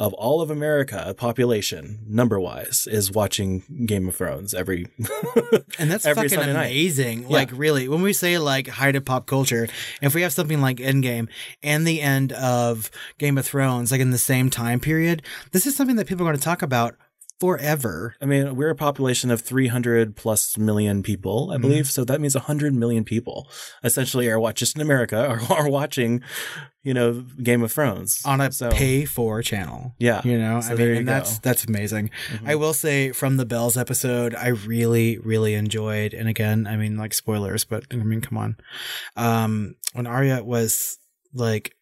of all of America population number wise is watching Game of Thrones every and that's every fucking Sunday amazing. Night. Like yeah. really, when we say like height of pop culture, if we have something like Endgame and the end of Game of Thrones, like in the same time period, this is something that people are going to talk about forever. I mean, we're a population of 300 plus million people, I believe. Mm. So that means 100 million people essentially are watching just in America are, are watching, you know, Game of Thrones on a so, pay for channel. Yeah. You know, so I mean, and that's, that's amazing. Mm-hmm. I will say from the Bells episode, I really, really enjoyed, and again, I mean, like spoilers, but I mean, come on. Um, when Arya was like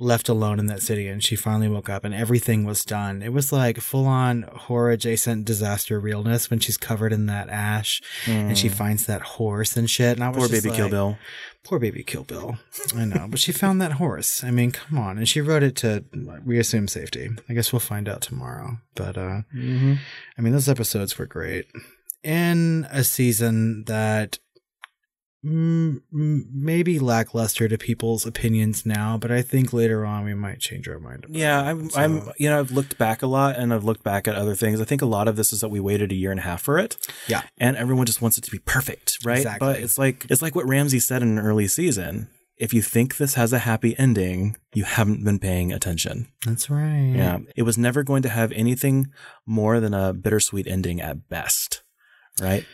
left alone in that city and she finally woke up and everything was done. It was like full on horror adjacent disaster realness when she's covered in that ash mm. and she mm. finds that horse and shit. And I was poor baby like, Kill Bill. Poor baby Kill Bill. I know, but she found that horse. I mean, come on. And she wrote it to, we assume safety. I guess we'll find out tomorrow. But, uh, mm-hmm. I mean, those episodes were great. In a season that maybe lackluster to people's opinions now, but I think later on we might change our mind. yeah, I'm, so. I'm, you know, I've looked back a lot and I've looked back at other things. I think a lot of this is that we waited a year and a half for it. Yeah. And everyone just wants it to be perfect, right? Exactly. But it's like, it's like what Ramsay said in an early season. If you think this has a happy ending, you haven't been paying attention. That's right. Yeah. It was never going to have anything more than a bittersweet ending at best, right?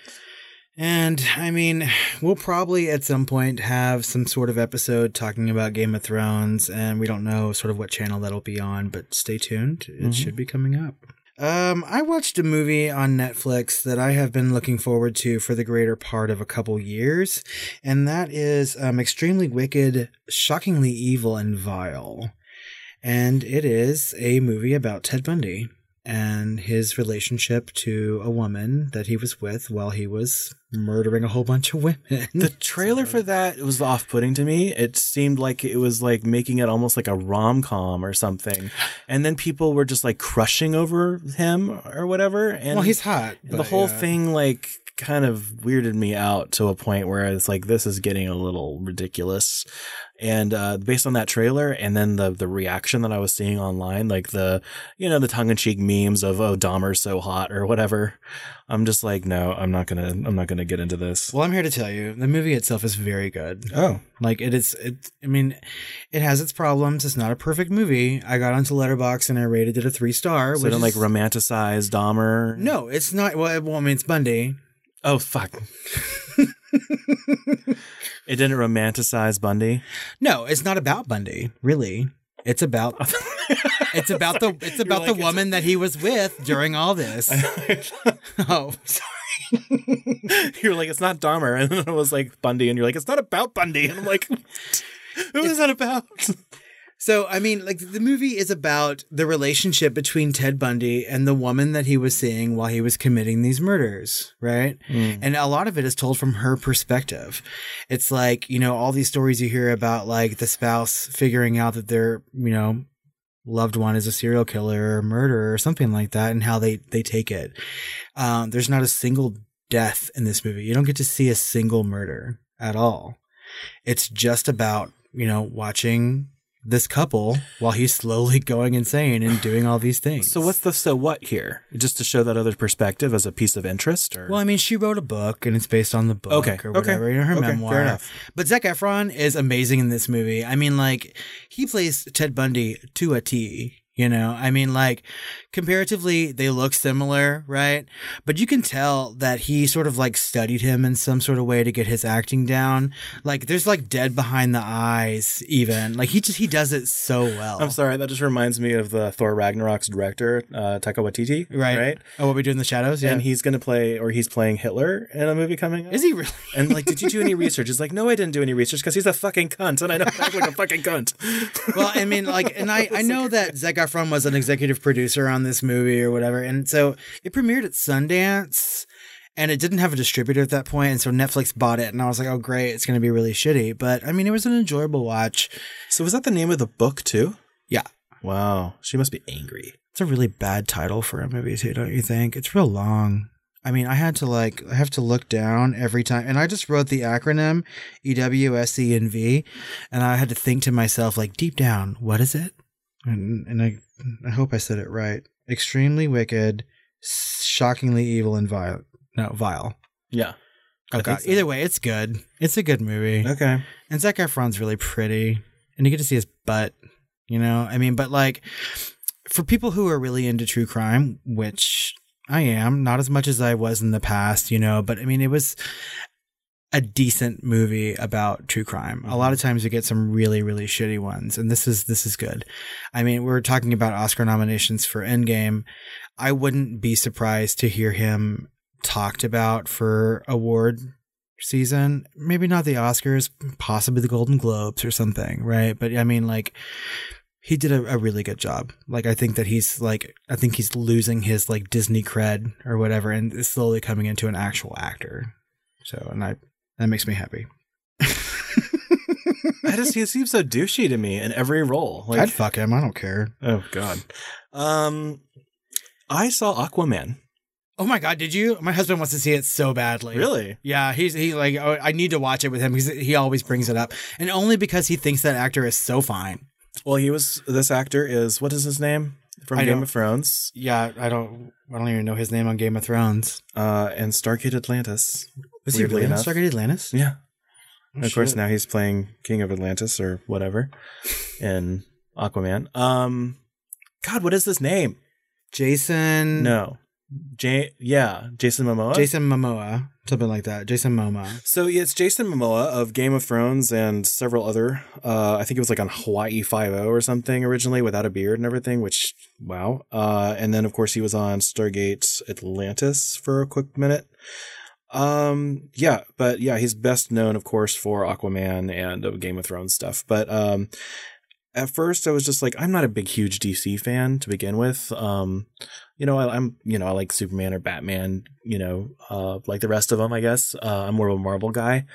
And I mean, we'll probably at some point have some sort of episode talking about Game of Thrones, and we don't know sort of what channel that'll be on, but stay tuned. It mm-hmm. should be coming up. Um, I watched a movie on Netflix that I have been looking forward to for the greater part of a couple years, and that is um, Extremely Wicked, Shockingly Evil, and Vile. And it is a movie about Ted Bundy and his relationship to a woman that he was with while he was murdering a whole bunch of women. The trailer so. for that was off-putting to me. It seemed like it was like making it almost like a rom-com or something. And then people were just like crushing over him or whatever. And well, he's hot. The whole yeah. thing like kind of weirded me out to a point where it's like this is getting a little ridiculous. And uh, based on that trailer, and then the the reaction that I was seeing online, like the you know the tongue in cheek memes of "Oh, Dahmer's so hot" or whatever, I'm just like, no, I'm not gonna, I'm not gonna get into this. Well, I'm here to tell you, the movie itself is very good. Oh, like it is. It, I mean, it has its problems. It's not a perfect movie. I got onto Letterboxd and I rated it a three star. So don't like romanticize Dahmer. No, it's not. Well, well I mean, it's Bundy. Oh fuck. it didn't romanticize Bundy. No, it's not about Bundy, really. It's about it's about the it's about like, the woman that he was with during all this. oh, sorry. you're like, it's not Dahmer. And then it was like Bundy. And you're like, it's not about Bundy. And I'm like, who is that about? So, I mean, like the movie is about the relationship between Ted Bundy and the woman that he was seeing while he was committing these murders, right? And a lot of it is told from her perspective. It's like, you know, all these stories you hear about like the spouse figuring out that their, you know, loved one is a serial killer or murderer or something like that and how they they take it. Um, there's not a single death in this movie. You don't get to see a single murder at all. It's just about, you know, watching this couple while he's slowly going insane and doing all these things. So what's the so what here? Just to show that other perspective as a piece of interest, or Well, I mean, she wrote a book and it's based on the book Okay, or okay, whatever, you know, her okay, fair memoir. enough. But Zac Efron is amazing in this movie. I mean, like, he plays Ted Bundy to a T. You know, I mean, like, comparatively, they look similar, right? But you can tell that he sort of like studied him in some sort of way to get his acting down. Like, there's like dead behind the eyes, even. Like, he just, he does it so well. I'm sorry, that just reminds me of the Thor Ragnarok's director, uh, Taika Waititi, Right. Right. Oh, what we do in the shadows? Yeah. And he's going to play, or he's playing Hitler in a movie coming up. is he really? And like, did you do any research? It's like, no, I didn't do any research because he's a fucking cunt, and I know I act like a fucking cunt. well, I mean, like, and I, I know that Zac Efron was an executive producer on this movie or whatever, and so it premiered at Sundance, and it didn't have a distributor at that point, and so Netflix bought it, and I was like, oh great, it's going to be really shitty, but I mean, it was an enjoyable watch. So was that the name of the book too? Yeah, Wow, she must be angry. it's a really bad title for a movie too, don't you think? It's real long. I mean, I had to like, I have to look down every time, and I just wrote the acronym E W S E and V, and I had to think to myself, like, deep down, what is it? And, and I, I hope I said it right. Extremely wicked, shockingly evil, and vile. No, vile. Yeah. Oh god. so. Either way, it's good. It's a good movie. Okay. And Zac Efron's really pretty, and you get to see his butt. You know, I mean, but like for people who are really into true crime, which I am, not as much as I was in the past, you know, but I mean, it was a decent movie about true crime. A lot of times you get some really, really shitty ones, and this is this is good. I mean, we're talking about Oscar nominations for Endgame. I wouldn't be surprised to hear him talked about for award season. Maybe not the Oscars, possibly the Golden Globes or something, right? But I mean, like, he did a, a really good job. Like, I think that he's like, I think he's losing his like Disney cred or whatever, and is slowly coming into an actual actor. So, and I that makes me happy. I just he seems so douchey to me in every role. Like, I'd fuck him. I don't care. oh god. Um, I saw Aquaman. Oh my god, did you? My husband wants to see it so badly. Really? Yeah, he's he like oh, I need to watch it with him because he always brings it up, and only because he thinks that actor is so fine. Well, he was. This actor is what is his name from I Game of Thrones Yeah, I don't I don't even know his name on Game of Thrones. uh, and Stargate Atlantis. Is he really in enough. Stargate Atlantis? Yeah. Oh, of course, now he's playing King of Atlantis or whatever in Aquaman. Um, God, what is this name? Jason. No, J. Yeah, Jason Momoa. Jason Momoa, something like that. Jason Momoa. So yeah, it's Jason Momoa of Game of Thrones and several other. Uh, I think it was like on Hawaii Five O or something originally, without a beard and everything. Which wow. Uh, and then of course he was on Stargate Atlantis for a quick minute. Um, yeah, but yeah, he's best known, of course, for Aquaman and uh, Game of Thrones stuff. But um, at first I was just like, I'm not a big, huge DC fan to begin with. Um, you know, I, I'm, you know, I like Superman or Batman, you know, uh, like the rest of them, I guess. Uh, I'm more of a Marvel guy.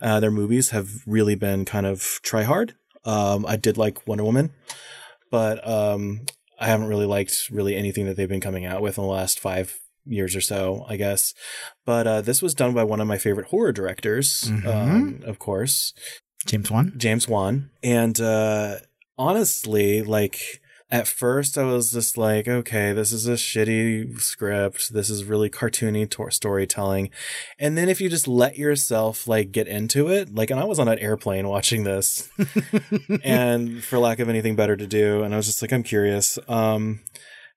Uh, their movies have really been kind of try hard. Um, I did like Wonder Woman, but, um, I haven't really liked really anything that they've been coming out with in the last five years or so, I guess. But, uh, this was done by one of my favorite horror directors, Mhm. um, of course, James Wan. James Wan. And uh honestly, like at first I was just like, okay, this is a shitty script. This is really cartoony to- storytelling. And then if you just let yourself like get into it, like and I was on an airplane watching this and for lack of anything better to do and I was just like I'm curious. Um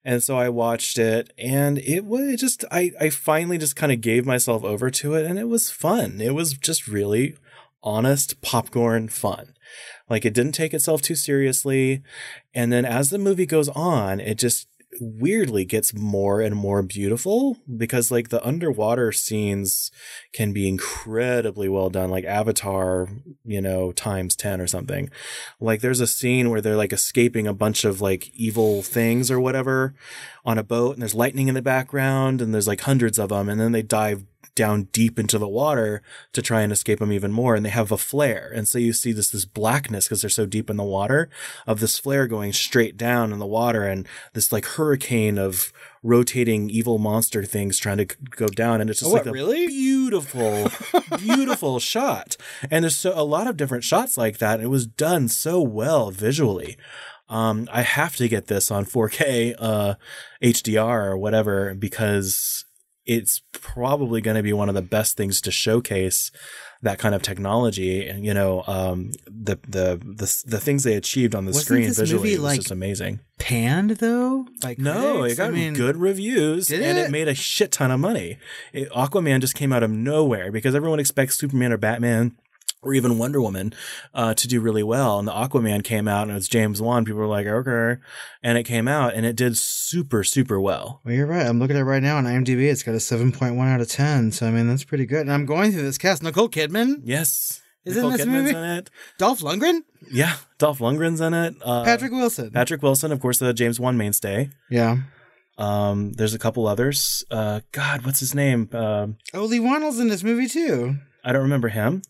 and so I watched it and it was it just I I finally just kind of gave myself over to it and it was fun. It was just really honest popcorn fun. Like it didn't take itself too seriously. And then as the movie goes on, it just weirdly gets more and more beautiful because like the underwater scenes can be incredibly well done like avatar you know times 10 or something like there's a scene where they're like escaping a bunch of like evil things or whatever on a boat and there's lightning in the background and there's like hundreds of them and then they dive down deep into the water to try and escape them even more. And they have a flare. And so you see this, this blackness because they're so deep in the water of this flare going straight down in the water and this like hurricane of rotating evil monster things trying to go down. And it's just Oh, like what, a really? beautiful, beautiful shot. And there's so a lot of different shots like that. It was done so well visually. Um, I have to get this on 4K, uh, HDR or whatever because it's probably going to be one of the best things to showcase that kind of technology and you know um the the the, the things they achieved on the Wasn't screen visually movie, was like, just amazing Panned though? Like no critics? it got I mean, good reviews and it? it made a shit ton of money it, aquaman just came out of nowhere because everyone expects superman or batman or even Wonder Woman uh, to do really well. And the Aquaman came out and it's James Wan. People were like, okay. And it came out and it did super, super well. Well, you're right. I'm looking at it right now on IMDb. It's got a 7.1 out of 10. So, I mean, that's pretty good. And I'm going through this cast. Nicole Kidman, Yes. Is it Nicole in this Kidman's movie? in it. Dolph Lundgren, Yeah. Dolph Lundgren's in it. Uh, Patrick Wilson. Patrick Wilson, of course, the James Wan mainstay. yeah. Um, there's a couple others. Uh, God, what's his name? Um, Oh, Leigh Whannell's in this movie too. I don't remember him.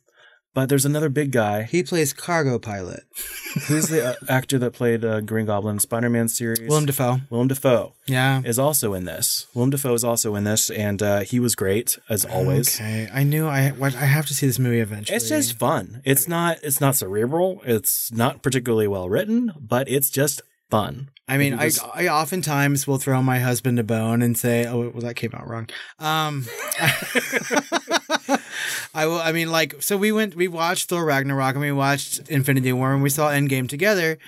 But there's another big guy. He plays cargo pilot. Who's the uh, actor that played uh, Green Goblin Spider-Man series? Willem Dafoe. Willem Dafoe Yeah. is also in this. Willem Dafoe is also in this, and uh, he was great as always. Okay. I knew I what I have to see this movie eventually. It's just fun. It's not. It's not cerebral. It's not particularly well written, but it's just fun. I mean, I, just- I oftentimes will throw my husband a bone and say, "Oh, well, that came out wrong." Um, I will. I mean, like, so we went, we watched Thor Ragnarok and we watched Infinity War and we saw Endgame together,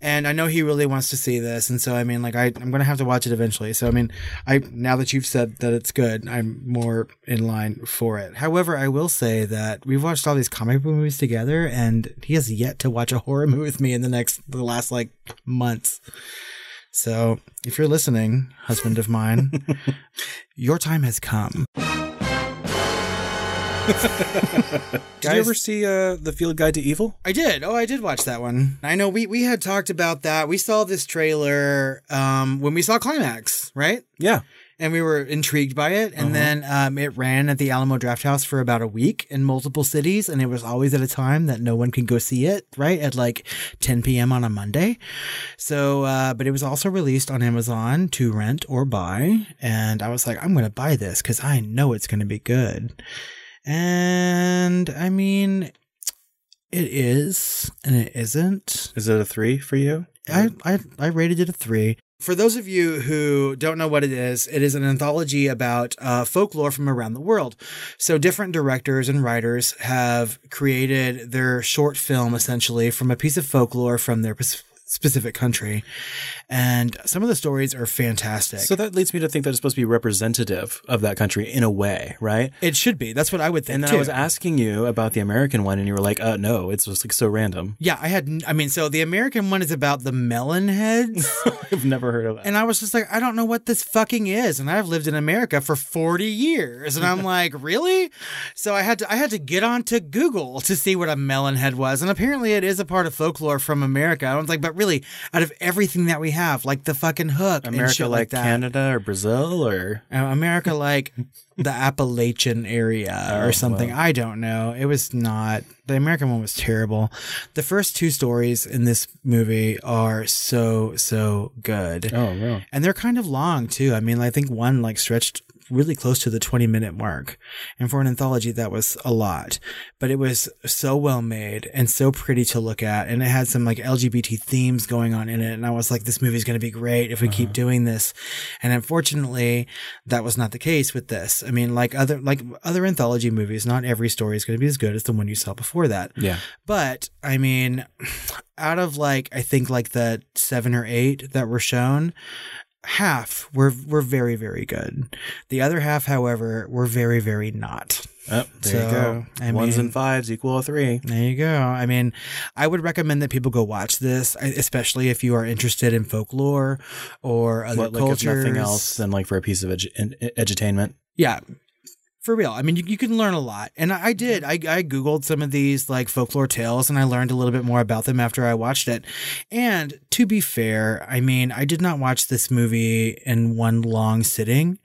and I know he really wants to see this, and so I mean, like, I I'm gonna have to watch it eventually. So I mean, I now that you've said that it's good, I'm more in line for it. However, I will say that we've watched all these comic book movies together, and he has yet to watch a horror movie with me in the next the last like months. So, if you're listening, husband of mine, your time has come. Did Guys- you ever see uh, the Field Guide to Evil? I did. Oh, I did watch that one. I know we we had talked about that. We saw this trailer um when we saw Climax, right? Yeah. And we were intrigued by it. And then um, it ran at the Alamo Drafthouse for about a week in multiple cities. And it was always at a time that no one could go see it, right? At like 10 p.m. on a Monday. So, uh, but it was also released on Amazon to rent or buy. And I was like, I'm going to buy this because I know it's going to be good. And I mean, it is and it isn't. Is it a three for you? I, I I rated it a three. For those of you who don't know what it is, it is an anthology about uh, folklore from around the world. So different directors and writers have created their short film essentially from a piece of folklore from their specific country, and some of the stories are fantastic. So that leads me to think that it's supposed to be representative of that country in a way, right? it should be. That's what I would think. And then too. I was asking you about the American one, and you were like, "Uh, no, it's just like so random." Yeah, I had. I mean, so the American one is about the melon heads. I've never heard of that. And I was just like, I don't know what this fucking is. And I've lived in America for 40 years. And I'm like, really? So I had to I had to get onto Google to see what a melon head was. And apparently it is a part of folklore from America. I was like, but really, out of everything that we have, like the fucking hook, America like, like. Canada or Brazil or Uh, America like the Appalachian area Oh, or something. I don't know. It was not. The American one was terrible. The first two stories in this movie are so so good. oh no, And they're kind of long too. I mean, I think one like stretched really close to the 20 minute mark. And for an anthology, that was a lot. But it was so well made and so pretty to look at. And it had some like LGBT themes going on in it. And I was like, this movie's going to be great if we keep uh-huh. doing this. And unfortunately, that was not the case with this. I mean, like other, like other anthology movies, not every story is going to be as good as the one you saw before that. yeah, But I mean, out of like I think like the seven or eight that were shown, half were were very very good. The other half, however, were very very not. Oh, there So, you go. I Ones mean- and fives equal a three. There you go. I mean, I would recommend that people go watch this, especially if you are interested in folklore or other What, like cultures. if nothing else than like for a piece of edu- edutainment. Yeah. For real. I mean, you, you can learn a lot. And I, I did. I, I Googled some of these like folklore tales and I learned a little bit more about them after I watched it. And to be fair, I mean, I did not watch this movie in one long sitting.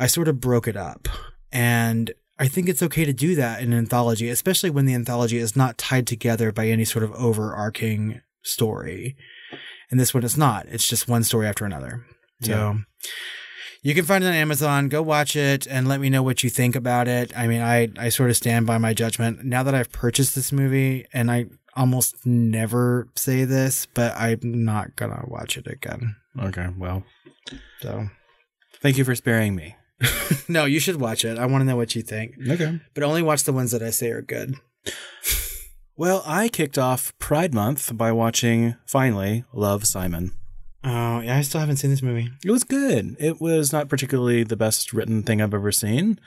I sort of broke it up. And I think it's okay to do that in an anthology, especially when the anthology is not tied together by any sort of overarching story. And this one is not. It's just one story after another. So Yeah. You can find it on Amazon. Go watch it and let me know what you think about it. I mean, I, I sort of stand by my judgment. Now that I've purchased this movie, and I almost never say this, but I'm not going to watch it again. Okay, well, So, thank you for sparing me. no, you should watch it. I want to know what you think, Okay. but only watch the ones that I say are good. Well, I kicked off Pride Month by watching, finally, Love Simon. Oh, yeah, I still haven't seen this movie. It was good. It was not particularly the best written thing I've ever seen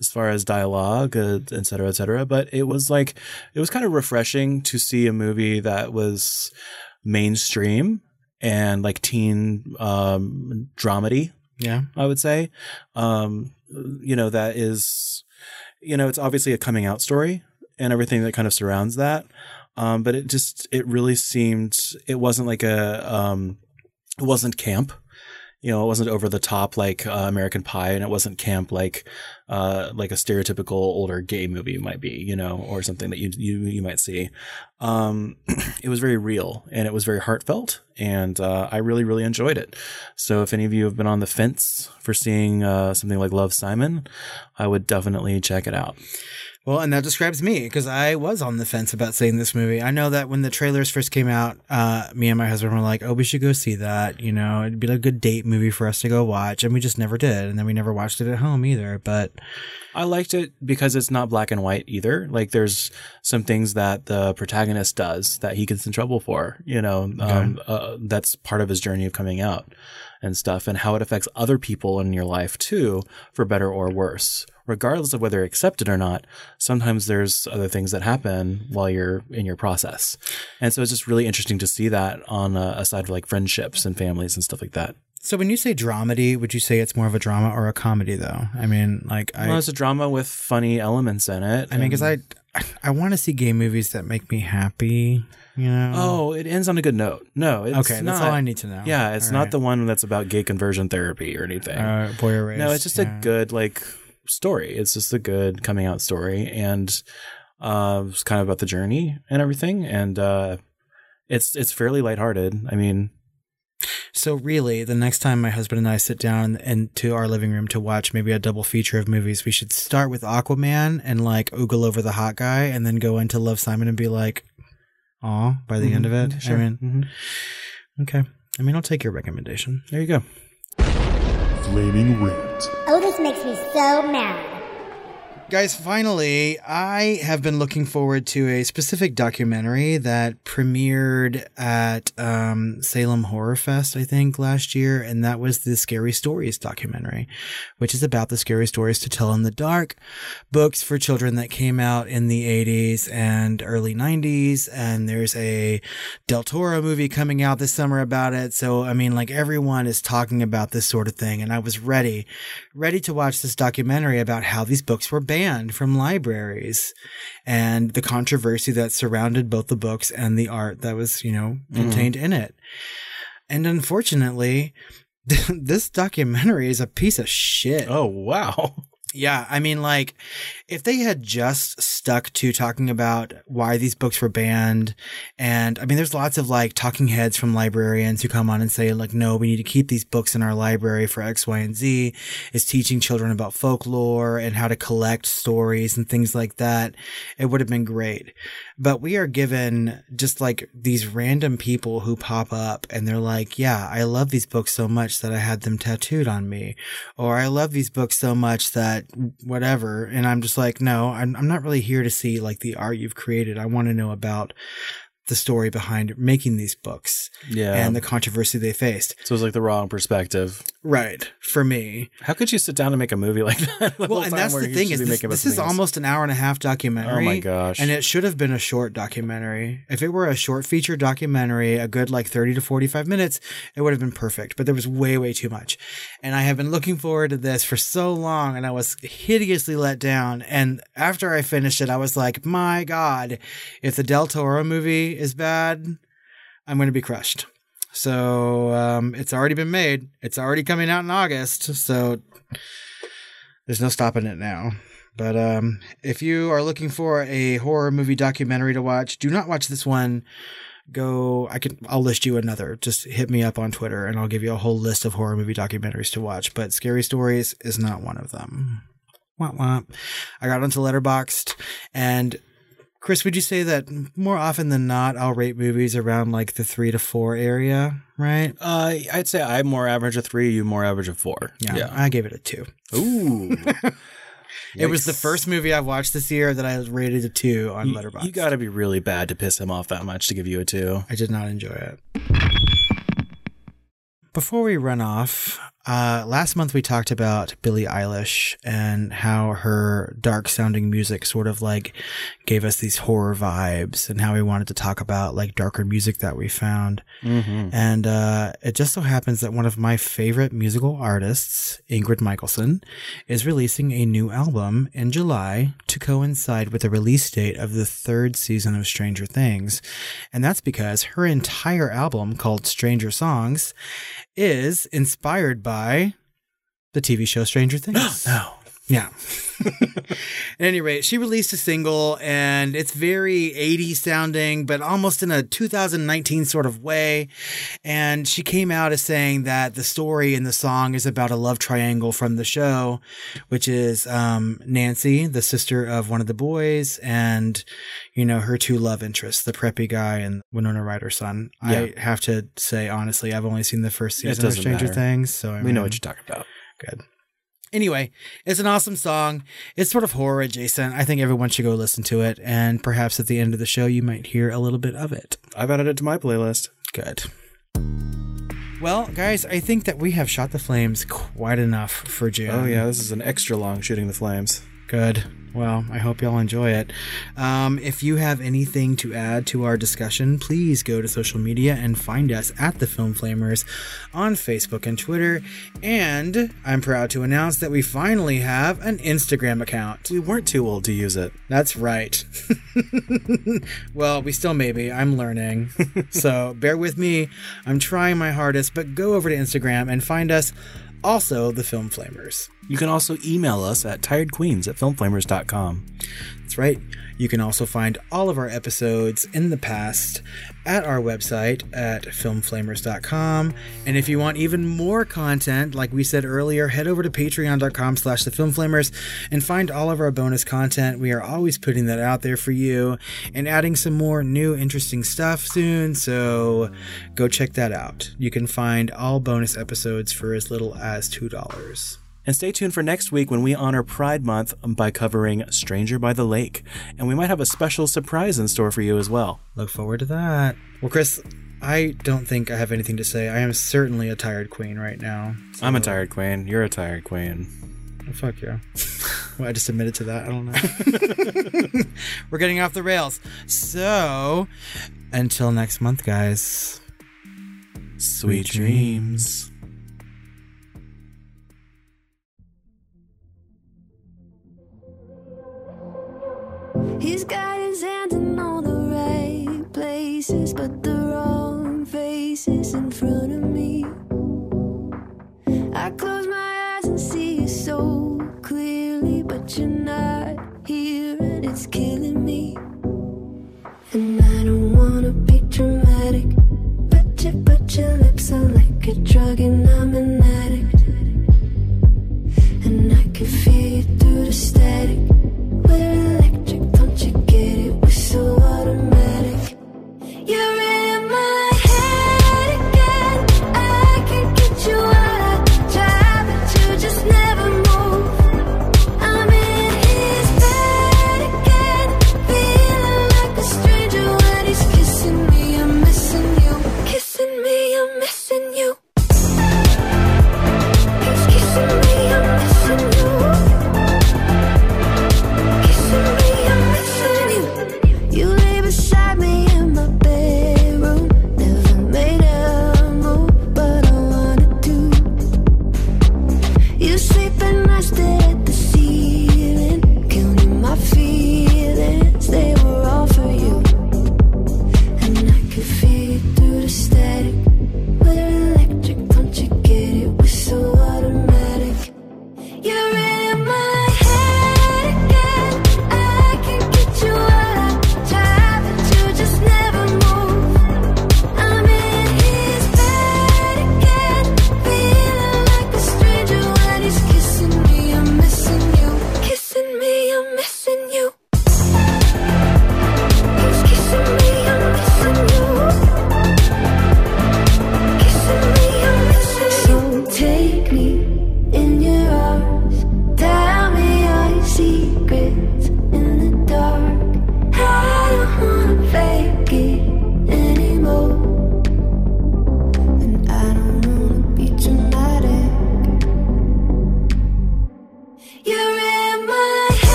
as far as dialogue, uh, et cetera, et cetera. But it was like, it was kind of refreshing to see a movie that was mainstream and like teen um, dramedy, Yeah. I would say. Um, you know, that is, you know, it's obviously a coming out story and everything that kind of surrounds that. Um, but it just, it really seemed, it wasn't like a, um, it wasn't camp. You know, it wasn't over the top like uh, American Pie, and it wasn't camp like uh, like a stereotypical older gay movie might be, you know, or something that you you you might see. Um, it was very real and it was very heartfelt, and uh, I really really enjoyed it. So, if any of you have been on the fence for seeing uh, something like Love Simon, I would definitely check it out. Well, and that describes me because I was on the fence about seeing this movie. I know that when the trailers first came out, uh, me and my husband were like, "Oh, we should go see that." You know, it'd be like a good date movie for us to go watch, and we just never did. And then we never watched it at home either. But I liked it because it's not black and white either. Like there's some things that the protagonist does that he gets in trouble for, you know, um, uh, that's part of his journey of coming out and stuff and how it affects other people in your life too, for better or worse. Regardless of whether accepted or not, sometimes there's other things that happen while you're in your process. And so it's just really interesting to see that on a, a side of like friendships and families and stuff like that. so when you say dramedy, would you say it's more of a drama or a comedy, though? I mean, like I, well, it's a drama with funny elements in it. I mean, because I, I want to see gay movies that make me happy. You know? Oh, it ends on a good note. No, it's okay, not. that's all I need to know. Yeah, it's All not right. the one that's about gay conversion therapy or anything. uh, boy erased. no, it's just yeah. a good like story. It's just a good coming out story, and uh, it's kind of about the journey and everything. And uh, it's it's fairly lighthearted. I mean, So really, the next time my husband and I sit down into our living room to watch maybe a double feature of movies, we should start with Aquaman and like oogle over the hot guy, and then go into Love Simon and be like, "Aw!" By the end of it, sure. I mean, Mhm. okay. I mean, I'll take your recommendation. there you go. Flaming Rant. Oh, this makes me so mad. Guys, finally, I have been looking forward to a specific documentary that premiered at um, Salem Horror Fest, I think, last year, and that was the Scary Stories documentary, which is about the scary stories to tell in the dark books for children that came out in the 80s and early 90s. And there's a Del Toro movie coming out this summer about it. So, I mean, like everyone is talking about this sort of thing, and I was ready ready to watch this documentary about how these books were banned from libraries and the controversy that surrounded both the books and the art that was, you know, mm-hmm. contained in it. And unfortunately, this documentary is a piece of shit. Oh wow. Yeah, I mean, like, if they had just stuck to talking about why these books were banned, and I mean, there's lots of like talking heads from librarians who come on and say, like, no, we need to keep these books in our library for X, Y, and Z. Is teaching children about folklore and how to collect stories and things like that. It would have been great. But we are given just like these random people who pop up and they're like, yeah, I love these books so much that I had them tattooed on me. Or I love these books so much that whatever. And I'm just like, no, I'm, I'm not really here to see like the art you've created. I want to know about the story behind making these books Yeah. and the controversy they faced. so it was like the wrong perspective. Right. For me. How could you sit down and make a movie like that? Well, and that's the thing is this, this is almost an hour and a half documentary. Oh my gosh. And it should have been a short documentary. If it were a short feature documentary, a good like 30 to 45 minutes, it would have been perfect. But there was way, way too much. And I have been looking forward to this for so long and I was hideously let down. And after I finished it, I was like, my God, if the Del Toro movie is bad, I'm going to be crushed. So um, it's already been made. It's already coming out in August. So there's no stopping it now. But um, if you are looking for a horror movie documentary to watch, do not watch this one. Go, I can, I'll list you another. Just hit me up on Twitter and I'll give you a whole list of horror movie documentaries to watch. But Scary Stories is not one of them. Wah, wah. I got onto Letterboxd and Chris, would you say that more often than not, I'll rate movies around like the three to four area, right? Uh, I'd say I'm more average of three, you more average of four. Yeah, yeah. I gave it a two. Ooh. It was the first movie I've watched this year that I rated a two on You- Letterboxd. You got to be really bad to piss him off that much to give you a two. I did not enjoy it. Before we run off, uh, last month we talked about Billie Eilish and how her dark sounding music sort of like gave us these horror vibes and how we wanted to talk about like darker music that we found. Mm-hmm. And uh, it just so happens that one of my favorite musical artists, Ingrid Michaelson, is releasing a new album in July to coincide with the release date of the third season of Stranger Things. And that's because her entire album, called Stranger Songs, is inspired by the TV show Stranger Things. No. Yeah. At any rate, she released a single and it's very 80s sounding, but almost in a 2019 sort of way. And she came out as saying that the story in the song is about a love triangle from the show, which is um, Nancy, the sister of one of the boys, and, you know, her two love interests, the preppy guy and Winona Ryder's son. I have to say, honestly, I've only seen the first season of Stranger matter. Things. So I We know what you're talking about. Good. Anyway, it's an awesome song. It's sort of horror adjacent. I think everyone should go listen to it. And perhaps at the end of the show, you might hear a little bit of it. I've added it to my playlist. Good. Well, guys, I think that we have shot the flames quite enough for June. Oh, yeah. This is an extra long shooting the flames. Good. Well, I hope y'all enjoy it. Um, if you have anything to add to our discussion, please go to social media and find us at the Film Flamers on Facebook and Twitter. And I'm proud to announce that we finally have an Instagram account. We weren't too old to use it. That's right. well, we still may be. I'm learning. so bear with me. I'm trying my hardest, but go over to Instagram and find us also the Film Flamers. You can also email us at tiredqueens at filmflamers.com. That's right. You can also find all of our episodes in the past at our website at filmflamers.com. And if you want even more content, like we said earlier, head over to patreon.com slash the and find all of our bonus content. We are always putting that out there for you and adding some more new interesting stuff soon. So go check that out. You can find all bonus episodes for as little as $2. And stay tuned for next week when we honor Pride Month by covering Stranger by the Lake. And we might have a special surprise in store for you as well. Look forward to that. Well, Chris, I don't think I have anything to say. I am certainly a tired queen right now. I'm a tired queen. You're a tired queen. Oh, fuck you. well, I just admitted to that. I don't know. We're getting off the rails. So, until next month, guys. Sweet dreams. He's got his hands in all the right places, but the wrong faces in front of me. I close my eyes and see you so clearly, but you're not here, and it's killing